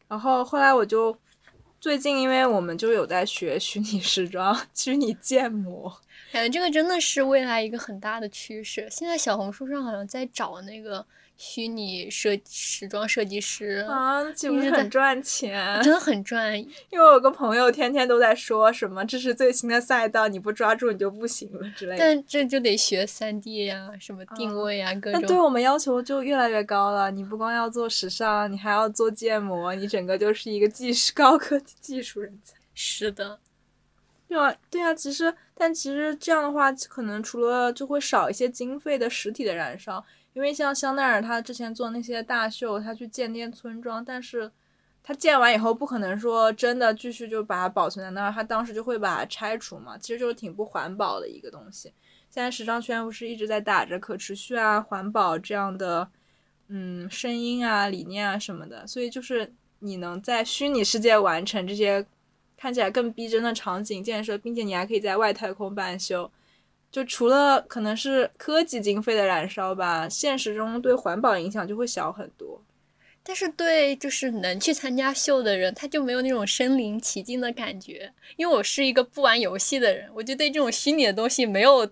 然后后来我就最近因为我们就有在学 虚拟时装、虚拟建模，感觉这个真的是未来一个很大的趋势。现在小红书上好像在找那个虚拟设时装设计师，啊，岂不是很赚钱？真的很赚。因为我有个朋友天天都在说什么这是最新的赛道，你不抓住你就不行了之类的。但这就得学三 D 呀，什么定位呀，各那对。我们要求就越来越高了。你不光要做时尚，你还要做建模，你整个就是一个技术 高科技技术人才。是的，对啊，对啊，其实，但其实这样的话，可能除了就会少一些经费的实体的燃烧，因为像香奈儿他之前做那些大秀，他去建那些村庄，但是它建完以后不可能说真的继续就把它保存在那儿，它当时就会把它拆除嘛，其实就是挺不环保的一个东西。现在时尚圈不是一直在打着可持续啊、环保这样的嗯声音啊、理念啊什么的，所以就是你能在虚拟世界完成这些看起来更逼真的场景建设，并且你还可以在外太空办秀，就除了可能是科技经费的燃烧吧，现实中对环保影响就会小很多。但是对就是能去参加秀的人，他就没有那种身临其境的感觉。因为我是一个不玩游戏的人，我就对这种虚拟的东西没有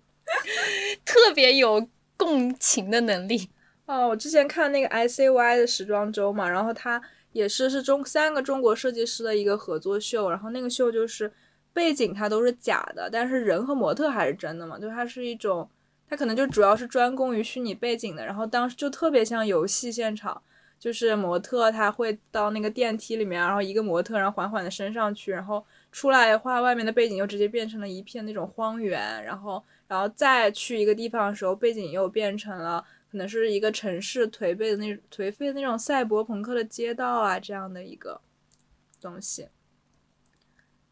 特别有共情的能力。哦，我之前看那个 ICY 的时装周嘛，然后它也是是中三个中国设计师的一个合作秀，然后那个秀就是背景它都是假的，但是人和模特还是真的嘛，就它是一种，它可能就主要是专攻于虚拟背景的，然后当时就特别像游戏现场。就是模特他会到那个电梯里面，然后一个模特，然后缓缓的升上去，然后出来的话，外面的背景又直接变成了一片那种荒原，然后，然后再去一个地方的时候，背景又变成了可能是一个城市颓废的那颓废的那种赛博朋克的街道啊，这样的一个东西，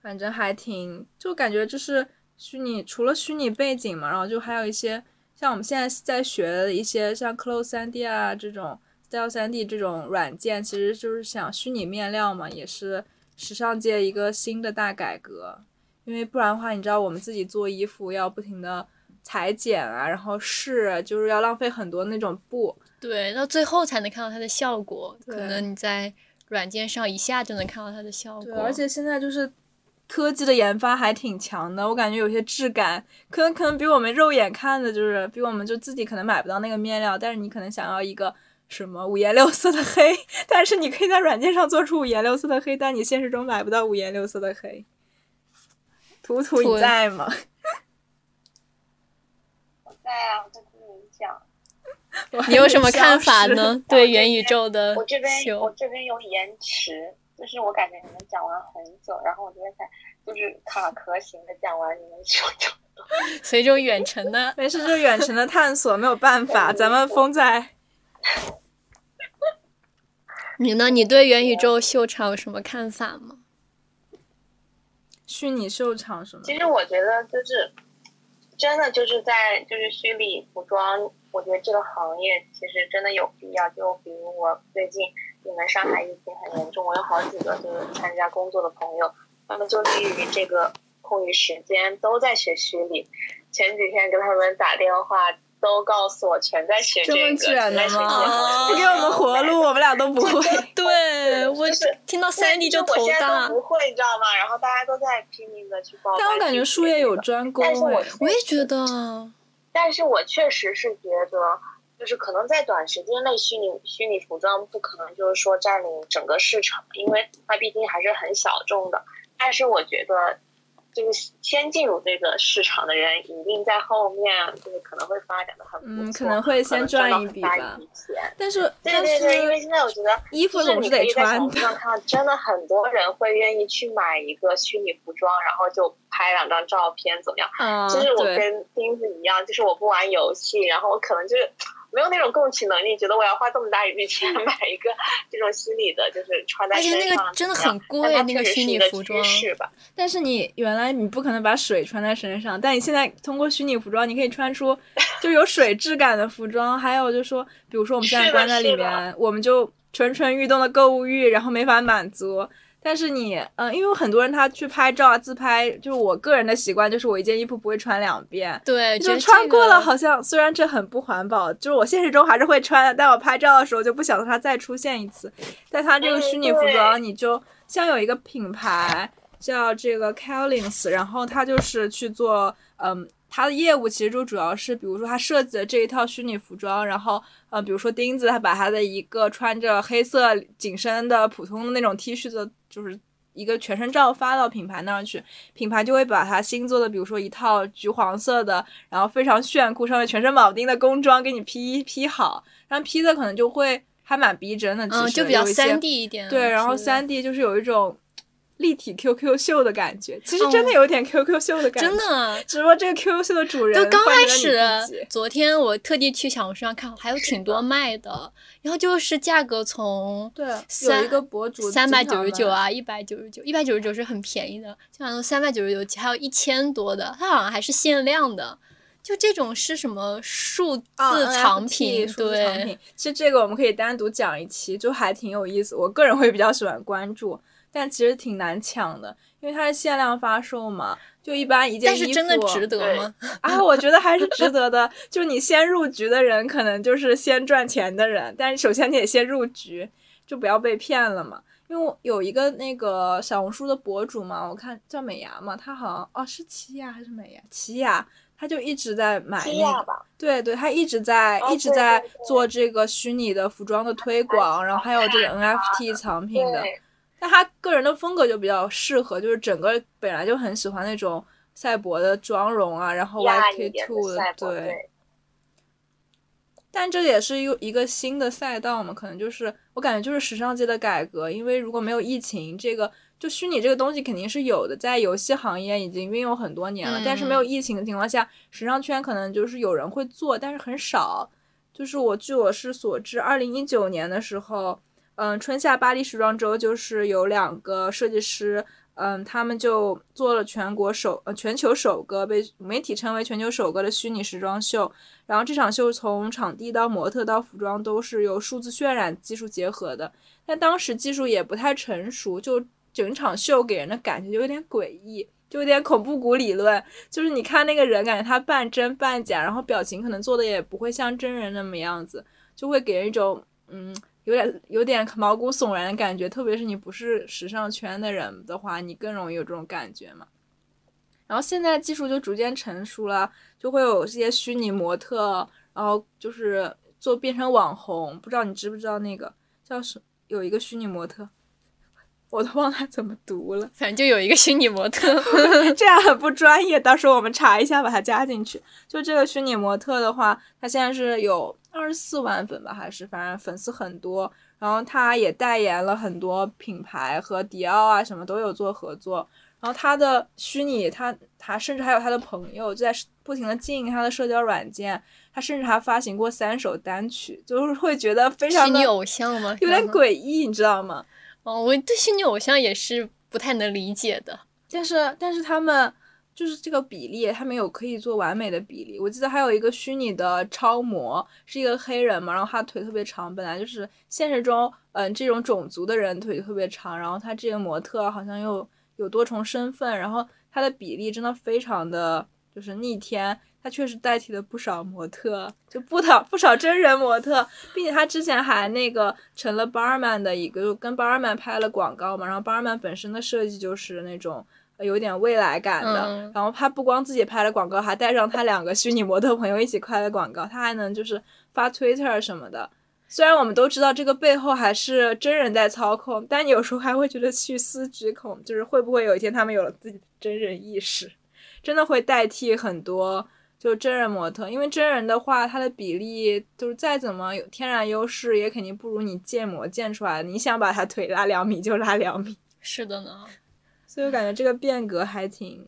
反正还挺，就感觉就是虚拟，除了虚拟背景嘛，然后就还有一些像我们现在在学的一些像 Close 3D 啊这种。Style 3D 这种软件其实就是想虚拟面料嘛，也是时尚界一个新的大改革。因为不然的话，你知道我们自己做衣服要不停的裁剪啊，然后试，就是要浪费很多那种布。对，到最后才能看到它的效果。可能你在软件上一下就能看到它的效果。对，而且现在就是科技的研发还挺强的，我感觉有些质感可能可能比我们肉眼看的，就是比我们就自己可能买不到那个面料，但是你可能想要一个。什么五颜六色的黑？但是你可以在软件上做出五颜六色的黑，但你现实中买不到五颜六色的黑。图图你在吗？我在啊，我在听你讲。你有什么看法呢？对元宇宙的我这边我这边有延迟，就是我感觉你们讲完很久，然后我这边才就是卡壳型的讲完，你们就就。所以就远程的，没事，就远程的探索，没有办法，咱们封在。你呢？你对元宇宙秀场有什么看法吗？虚拟秀场什么？其实我觉得就是，真的就是在就是虚拟服装，我觉得这个行业其实真的有必要。就比如我最近你们上海疫情很严重，我有好几个就是参加工作的朋友，他们就利于这个空余时间都在学虚拟。前几天跟他们打电话。都告诉我全在学这个，不给我们活路，我们俩都不会。对，我听到三 D 就头大。不会，你知道吗？然后大家都在拼命的去报。但我感觉术业有专攻，但是我我也觉得。但是我确实是觉得，就是可能在短时间内，虚拟虚拟服装不可能就是说占领整个市场，因为它毕竟还是很小众的。但是我觉得。就是先进入这个市场的人，一定在后面就是可能会发展的很不错，嗯，可能会先赚一笔吧。但是，对对对，因为现在我觉得衣服总是得穿。你上看，真的很多人会愿意去买一个虚拟服装，然后就拍两张照片，怎么样？嗯，就是我跟钉子一样，就是我不玩游戏，然后我可能就是。没有那种共情能力，觉得我要花这么大一笔钱买一个这种虚拟的，就是穿在身上。而且那个真的很贵，那个虚拟服装。但是你原来你不可能把水穿在身上，但你现在通过虚拟服装，你可以穿出就有水质感的服装。还有就是说，比如说我们现在关在里面，我们就蠢蠢欲动的购物欲，然后没法满足。但是你，嗯，因为很多人他去拍照啊、自拍，就是我个人的习惯，就是我一件衣服不会穿两遍。对，就穿过了，好像虽然这很不环保，就是我现实中还是会穿的，但我拍照的时候就不想它再出现一次。但它这个虚拟服装，你就像有一个品牌叫这个 Calins，然后它就是去做，嗯。它的业务其实就主要是，比如说他设计的这一套虚拟服装，然后，呃，比如说钉子，他把他的一个穿着黑色紧身的普通的那种 T 恤的，就是一个全身照发到品牌那儿去，品牌就会把它新做的，比如说一套橘黄色的，然后非常炫酷，上面全身铆钉的工装给你披披好，然后披的可能就会还蛮逼真的，其实就比较三 D 一点，对，然后三 D 就是有一种。立体 QQ 秀的感觉，其实真的有点 QQ 秀的感觉，真的。只不过这个 QQ 秀的主人就刚开始昨天我特地去小红书上看，还有挺多卖的，然后就是价格从对，有三一个博主三百九十九啊，一百九十九，一百九十九是很便宜的，基本上都三百九十九，还有一千多的，它好像还是限量的。就这种是什么数字啊藏品？数字藏对品，其实这个我们可以单独讲一期，就还挺有意思。我个人会比较喜欢关注，但其实挺难抢的，因为它是限量发售嘛。就一般一件衣服，但是真的值得吗？啊，我觉得还是值得的。就是你先入局的人，可能就是先赚钱的人，但是首先你得先入局，就不要被骗了嘛。因为我有一个那个小红书的博主嘛，我看叫美牙嘛，他好像哦是奇雅还是美牙？奇雅，他就一直在买那个，对对，他一直在、哦一直在做这个虚拟的服装的推广，然后还有这个 NFT 藏品的。他个人的风格就比较适合，就是整个本来就很喜欢那种赛博的妆容啊，然后 YK Two 的，对。对，但这也是一一个新的赛道嘛，可能就是我感觉就是时尚界的改革，因为如果没有疫情，这个就虚拟这个东西肯定是有的，在游戏行业已经运用很多年了，但是没有疫情的情况下，时尚圈可能就是有人会做，但是很少。就是我据我是所知，二零一九年的时候，嗯，春夏巴黎时装周就是有两个设计师，嗯，他们就做了全国首呃全球首个被媒体称为全球首个的虚拟时装秀。然后这场秀从场地到模特到服装都是由数字渲染技术结合的，但当时技术也不太成熟，就整场秀给人的感觉就有点诡异，就有点恐怖谷理论，就是你看那个人，感觉他半真半假，然后表情可能做的也不会像真人那么样子，就会给人一种嗯有点有点毛骨悚然的感觉，特别是你不是时尚圈的人的话，你更容易有这种感觉嘛。然后现在技术就逐渐成熟了，就会有这些虚拟模特，然后就是做变成网红。不知道你知不知道那个叫什？有一个虚拟模特，我都忘了它怎么读了。反正就有一个虚拟模特，这样很不专业，到时候我们查一下，把它加进去。就这个虚拟模特的话，他现在是有二十四万粉吧，还是反正粉丝很多。然后他也代言了很多品牌，和迪奥啊什么都有做合作。然后他的虚拟，他他甚至还有他的朋友就在不停的经营他的社交软件。他甚至还发行过三首单曲，就是会觉得非常的虚拟偶像吗？有点诡异，你知道吗？哦，我对虚拟偶像也是不太能理解的。但是但是他们就是这个比例，他们有可以做完美的比例。我记得还有一个虚拟的超模，是一个黑人嘛，然后他腿特别长，本来就是现实中嗯这种种族的人腿特别长，然后他这个模特好像又有多重身份，然后他的比例真的非常的就是逆天。他确实代替了不少模特，就不少不少真人模特，并且他之前还那个成了 Barman 的一个，就跟 Barman 拍了广告嘛。然后 Barman 本身的设计就是那种呃有点未来感的。嗯然后他不光自己拍了广告，还带上他两个虚拟模特朋友一起拍了广告。他还能就是发 Twitter 什么的。虽然我们都知道这个背后还是真人在操控，但有时候还会觉得细思极恐，就是会不会有一天他们有了自己的真人意识，真的会代替很多。就真人模特，因为真人的话，它的比例就是再怎么有天然优势，也肯定不如你建模建出来的。你想把他腿拉两米就拉两米，是的呢，所以我感觉这个变革还挺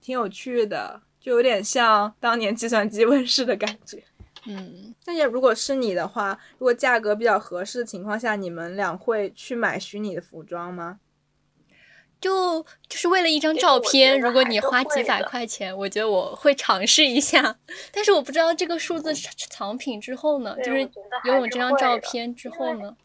挺有趣的，就有点像当年计算机问世的感觉。嗯，那也如果是你的话，如果价格比较合适的情况下，你们俩会去买虚拟的服装吗？就就是为了一张照片，如果你花几百块钱，我觉得我会尝试一下。但是我不知道这个数字藏品之后呢，就是拥有这张照片之后呢，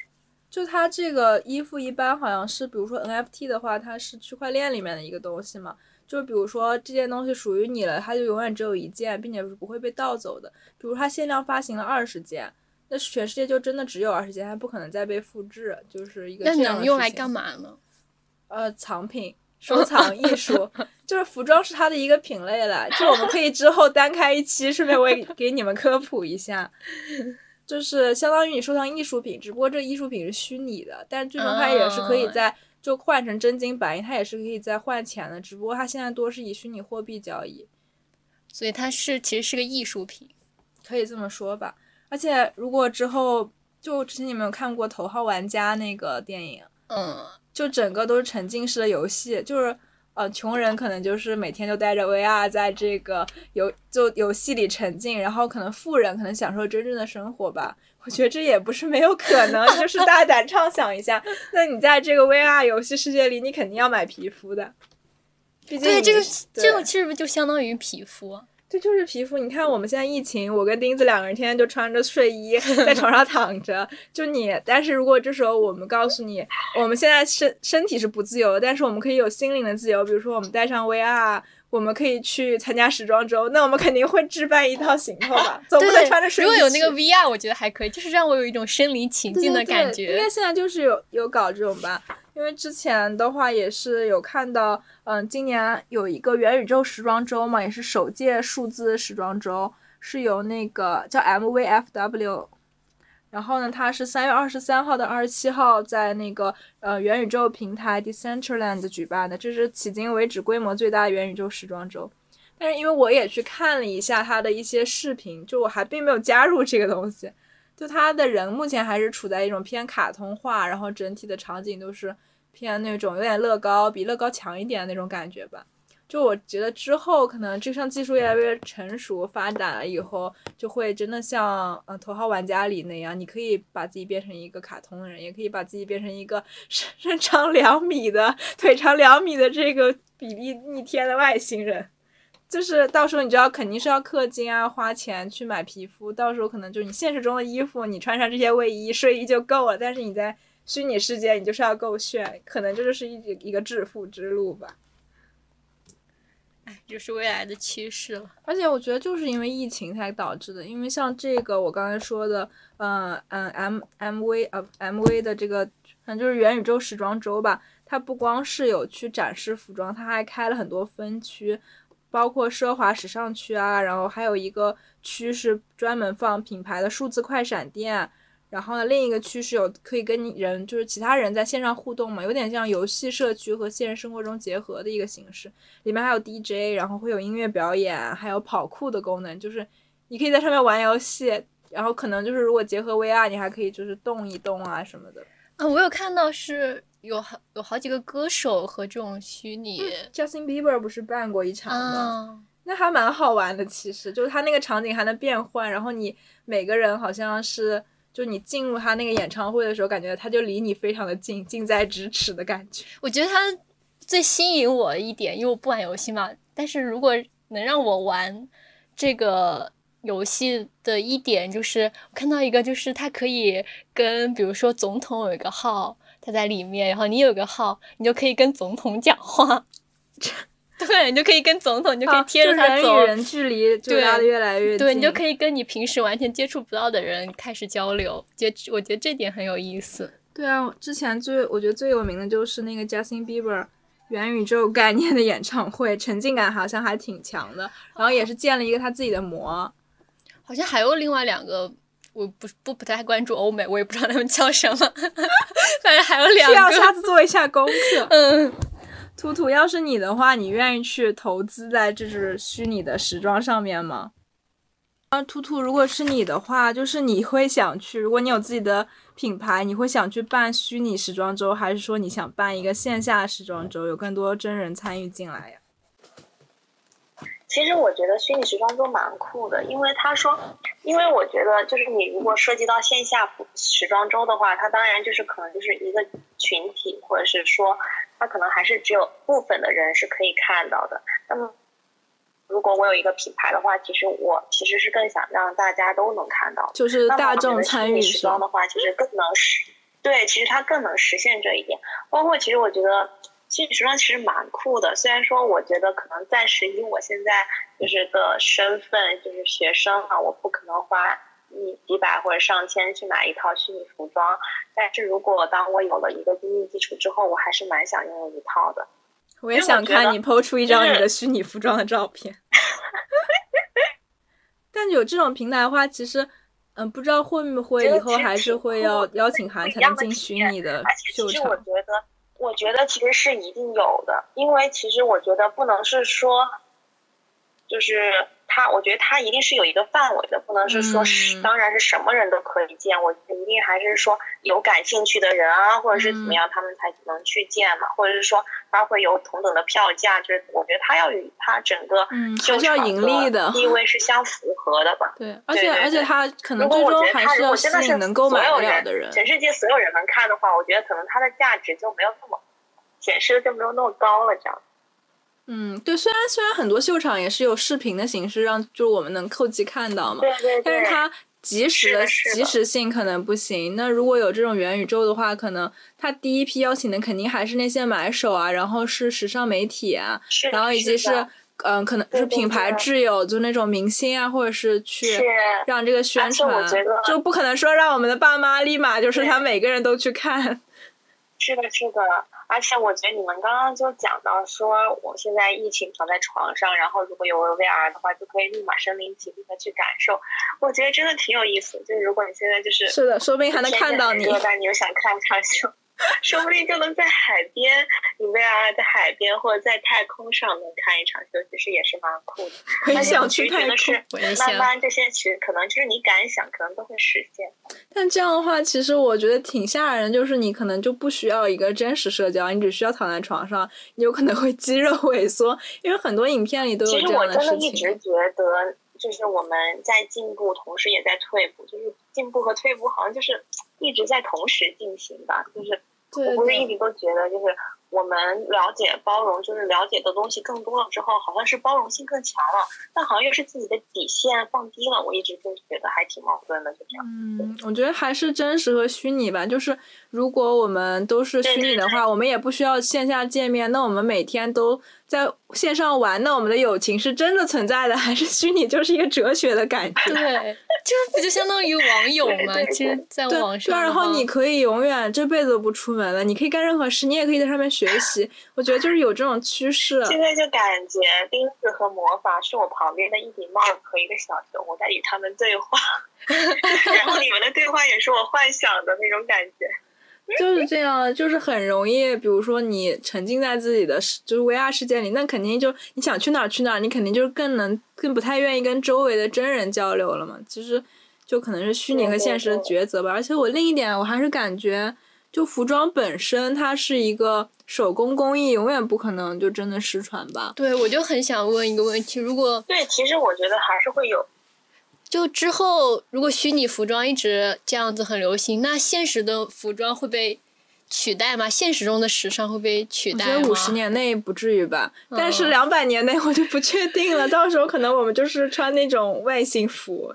就它这个衣服一般好像是，比如说 NFT 的话，它是区块链里面的一个东西嘛。就比如说这件东西属于你了，它就永远只有一件，并且是不会被盗走的。比如它限量发行了二十件，那全世界就真的只有二十件，它不可能再被复制，就是一个那能用来干嘛呢？呃，藏品、收藏艺术，就是服装是它的一个品类了。就我们可以之后单开一期，顺便我也给你们科普一下。就是相当于你收藏艺术品，只不过这艺术品是虚拟的，但是最终它也是可以嗯在就换成真金白银，它也是可以再换钱的，只不过它现在多是以虚拟货币交易，所以它是其实是个艺术品。可以这么说吧。而且如果之后就之前你们有看过《头号玩家》那个电影？嗯，就整个都是沉浸式的游戏，就是呃，穷人可能就是每天就带着 VR 在这个游就游戏里沉浸，然后可能富人可能享受真正的生活吧。我觉得这也不是没有可能，就是大胆畅想一下。那你在这个 VR 游戏世界里，你肯定要买皮肤的。毕竟对，这个你这个是不是就相当于皮肤？这就是皮肤。你看我们现在疫情，我跟钉子两个人天天就穿着睡衣在床上躺着。就你，但是如果这时候我们告诉你，我们现在身身体是不自由的，但是我们可以有心灵的自由。比如说我们戴上 VR，我们可以去参加时装周，那我们肯定会置办一套行头吧，总不能穿着，睡衣如果有那个 VR，我觉得还可以，就是让我有一种身临其境的对对感对应觉该。现在就是有有搞这种吧，因为之前的话也是有看到，嗯，今年有一个元宇宙时装周嘛，也是首届数字时装周，是由那个叫 MVFW。然后呢，它是三月二十三号到二十七号在那个呃元宇宙平台 Decentraland 举办的，这是迄今为止规模最大的元宇宙时装周。但是因为我也去看了一下它的一些视频，就我还并没有加入这个东西，就他的人目前还是处在一种偏卡通化，然后整体的场景都是偏那种有点乐高，比乐高强一点的那种感觉吧。就我觉得之后可能这项技术越来越成熟发展了以后，就会真的像呃《头号玩家》里那样，你可以把自己变成一个卡通人，也可以把自己变成一个身身长两米的、腿长两米的这个比例逆天的外星人。就是到时候你就要肯定是要氪金啊，花钱去买皮肤。到时候可能就你现实中的衣服，你穿上这些卫衣、睡衣就够了，但是你在虚拟世界，你就是要够炫，可能这就是一一个致富之路吧。哎，就是未来的趋势了。而且我觉得就是因为疫情才导致的，因为像这个我刚才说的，嗯嗯，M M V 呃 M V 的这个，反正就是元宇宙时装周吧，它不光是有去展示服装，它还开了很多分区，包括奢华时尚区啊，然后还有一个区是专门放品牌的数字快闪店。然后呢，另一个区是有可以跟你人，就是其他人在线上互动嘛，有点像游戏社区和现实生活中结合的一个形式。里面还有 DJ，然后会有音乐表演，还有跑酷的功能，就是你可以在上面玩游戏，然后可能就是如果结合 VR，你还可以就是动一动啊什么的。啊，我有看到是有好有好几个歌手和这种虚拟 Justin Bieber 不是办过一场吗？啊，那还蛮好玩的，其实就是他那个场景还能变换，然后你每个人好像是。就你进入他那个演唱会的时候，感觉他就离你非常的近，近在咫尺的感觉。我觉得他最吸引我一点，因为我不玩游戏嘛，但是如果能让我玩这个游戏的一点，就是我看到一个，就是他可以跟比如说总统有一个号，他在里面，然后你有个号，你就可以跟总统讲话。对，你就可以跟总统，你就可以贴着他走，啊人与人距离就对拉的越来越近。对你就可以跟你平时完全接触不到的人开始交流，觉我觉得这点很有意思。对啊，之前最我觉得最有名的就是那个 Justin Bieber 元宇宙概念的演唱会，沉浸感好像还挺强的。然后也是建了一个他自己的模，好像还有另外两个，我不不不太关注欧美，我也不知道他们叫什么，反正还有两个需要下个。次做一下功课。嗯，图图，要是你的话，你愿意去投资在这是虚拟的时装上面吗？啊，图图，如果是你的话，就是你会想去，如果你有自己的品牌，你会想去办虚拟时装周，还是说你想办一个线下时装周，有更多真人参与进来呀？其实我觉得虚拟时装周蛮酷的，因为他说，因为我觉得就是你如果涉及到线下时装周的话，它当然就是可能就是一个群体，或者是说它可能还是只有部分的人是可以看到的。那么如果我有一个品牌的话，其实我其实是更想让大家都能看到。就是大众参与？时装的话，其实更能实，对，其实它更能实现这一点。包括其实我觉得虚拟时装其实蛮酷的，虽然说我觉得可能暂时以我现在就是的身份就是学生啊，我不可能花一几百或者上千去买一套虚拟服装，但是如果当我有了一个经济基础之后，我还是蛮想拥有一套的。我也想看你抛出一张你的虚拟服装的照片。但有这种平台的话，其实，嗯，不知道会不会以后还是会要邀请函才能进虚拟的秀场其实我。觉得，我觉得其实是一定有的，因为其实我觉得不能是说，就是它，我觉得他一定是有一个范围的，不能是说是，当然是什么人都可以见。我一定还是说有感兴趣的人啊，或者是怎么样，他们才能去见嘛，或者是说他会有同等的票价，就是我觉得他要与他整个就是要盈利的地位 是相符合的吧。对，而且而且他可能最终还是要吸引能购买了的人。全世界所有人能看的话，我觉得可能它的价值就没有那么显示的就没有那么高了，这样。嗯，对，虽然虽然很多秀场也是有视频的形式，让就是我们能扣机看到嘛，对对对，但是它及时的及时性可能不行。那如果有这种元宇宙的话，可能它第一批邀请的肯定还是那些买手啊，然后是时尚媒体啊，然后以及是嗯，可能是品牌挚友，就那种明星啊，或者是去让这个宣传，就不可能说让我们的爸妈立马就是他每个人都去看。是的，是的。而且我觉得你们刚刚就讲到说，我现在疫情躺在床上，然后如果有 VR 的话，就可以立马身临其境的去感受。我觉得真的挺有意思。就是如果你现在就是是的，说不定还能看到你，但你又想看场秀。说不定就能在海边，你 VR 在海边或者在太空上能看一场秀，其实也是蛮酷的。很想去太空，慢慢这些其实可能就是你敢想，可能都会实现。但这样的话，其实我觉得挺吓人，就是你可能就不需要一个真实社交，你只需要躺在床上，你有可能会肌肉萎缩，因为很多影片里都有这样的事情。其实我真的一直觉得，就是我们在进步，同时也在退步，就是进步和退步好像就是一直在同时进行吧，就是。我不是一直都觉得，就是我们了解包容，就是了解的东西更多了之后，好像是包容性更强了，但好像又是自己的底线放低了。我一直就觉得还挺矛盾的，就这样。嗯，我觉得还是真实和虚拟吧。就是如果我们都是虚拟的话，我们也不需要线下见面，那我们每天都。在线上玩，那我们的友情是真的存在的，还是虚拟？就是一个哲学的感觉。对，就不就相当于网友嘛？其实，在网上。对，然后你可以永远这辈子都不出门了，你可以干任何事，你也可以在上面学习。我觉得就是有这种趋势。现在就感觉钉子和魔法是我旁边的一顶帽子和一个小熊，我在与他们对话，然后你们的对话也是我幻想的那种感觉。就是这样，就是很容易，比如说你沉浸在自己的就是 VR 世界里，那肯定就你想去哪儿去哪儿，你肯定就是更能更不太愿意跟周围的真人交流了嘛。其实就可能是虚拟和现实的抉择吧。而且我另一点，我还是感觉，就服装本身它是一个手工工艺，永远不可能就真的失传吧。对，我就很想问一个问题，如果对，其实我觉得还是会有。就之后，如果虚拟服装一直这样子很流行，那现实的服装会被取代吗？现实中的时尚会被取代吗？我觉得五十年内不至于吧，但是两百年内我就不确定了。到时候可能我们就是穿那种外星服，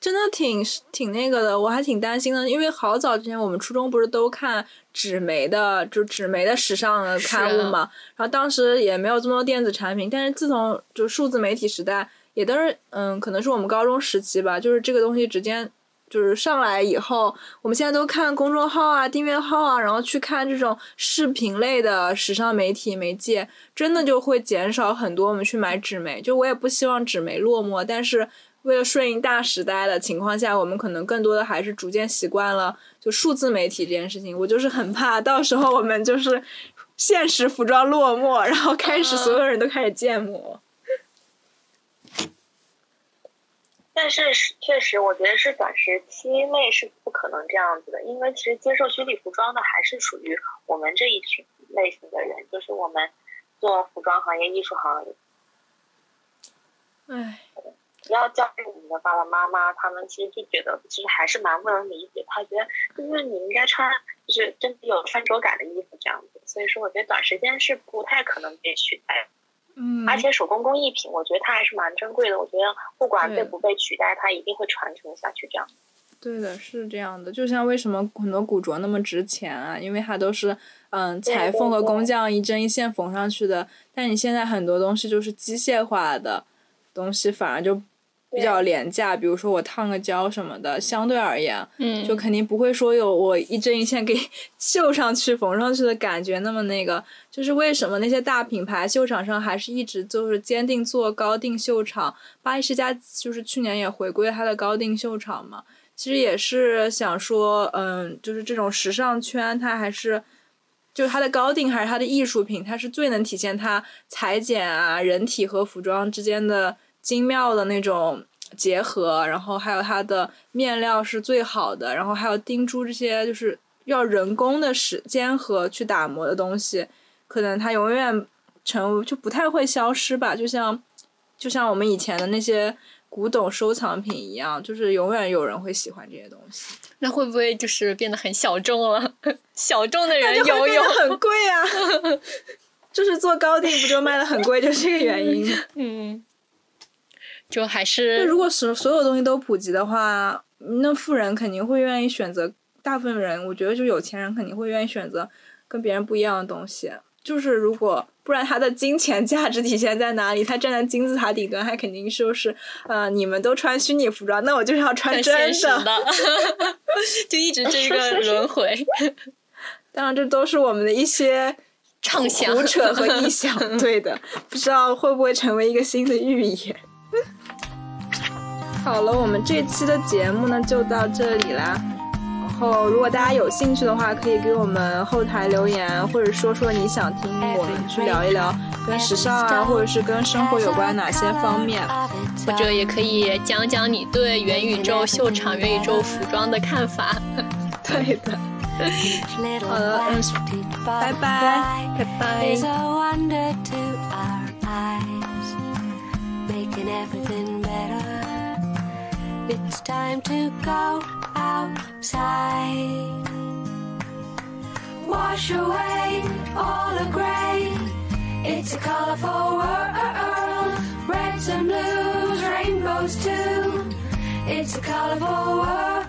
真的挺挺那个的，我还挺担心的。因为好早之前我们初中不是都看纸媒的，就纸媒的时尚的刊物嘛，然后当时也没有这么多电子产品，但是自从就数字媒体时代。也都是，嗯，可能是我们高中时期吧，就是这个东西直接就是上来以后，我们现在都看公众号啊、订阅号啊，然后去看这种视频类的时尚媒体媒介，真的就会减少很多我们去买纸媒。就我也不希望纸媒落寞，但是为了顺应大时代的情况下，我们可能更多的还是逐渐习惯了就数字媒体这件事情。我就是很怕到时候我们就是现实服装落寞，然后开始所有人都开始建模。但是确实，我觉得是短时期内是不可能这样子的，因为其实接受虚拟服装的还是属于我们这一群类型的人，就是我们做服装行业、艺术行业。唉，要教育你的爸爸妈妈，他们其实就觉得，其实还是蛮不能理解，他觉得就是你应该穿，就是真的有穿着感的衣服这样子。所以说，我觉得短时间是不太可能被取代。嗯，而且手工工艺品，我觉得它还是蛮珍贵的。我觉得不管被不被取代，它一定会传承下去。这样，对的，是这样的。就像为什么很多古着那么值钱啊？因为它都是嗯裁缝和工匠一针一线缝上去的。但你现在很多东西就是机械化的东西，反而就。比较廉价，比如说我烫个胶什么的，相对而言，嗯，就肯定不会说有我一针一线给 绣上去、缝上去的感觉那么那个。就是为什么那些大品牌秀场上还是一直就是坚定做高定秀场？巴黎世家就是去年也回归它的高定秀场嘛。其实也是想说，嗯，就是这种时尚圈，它还是就是它的高定还是它的艺术品，它是最能体现它裁剪啊人体和服装之间的。精妙的那种结合，然后还有它的面料是最好的，然后还有钉珠这些就是要人工的时间和去打磨的东西，可能它永远成就不太会消失吧，就像就像我们以前的那些古董收藏品一样，就是永远有人会喜欢这些东西。那会不会就是变得很小众了？小众的人游泳就会变得很贵啊，就是做高定不就卖的很贵，就是这个原因。嗯，就还就是如果所所有东西都普及的话，那富人肯定会愿意选择，大部分人我觉得就有钱人肯定会愿意选择跟别人不一样的东西。就是如果不然，他的金钱价值体现在哪里？他站在金字塔顶端，他肯定就是呃，你们都穿虚拟服装，那我就是要穿真很现实的，就一直这个轮回。当然，这都是我们的一些畅想、胡 扯和臆想，对的，不知道会不会成为一个新的预言。好了，我们这期的节目呢就到这里啦。然后，如果大家有兴趣的话，可以给我们后台留言，或者说说你想听我们去聊一聊跟时尚啊，或者是跟生活有关哪些方面，或者也可以讲讲你对元宇宙秀场、元宇宙服装的看法。对的。好了，嗯，拜拜，拜拜。It's time to go outside. Wash away all the gray. It's a colorful world. Reds and blues, rainbows too. It's a colorful world.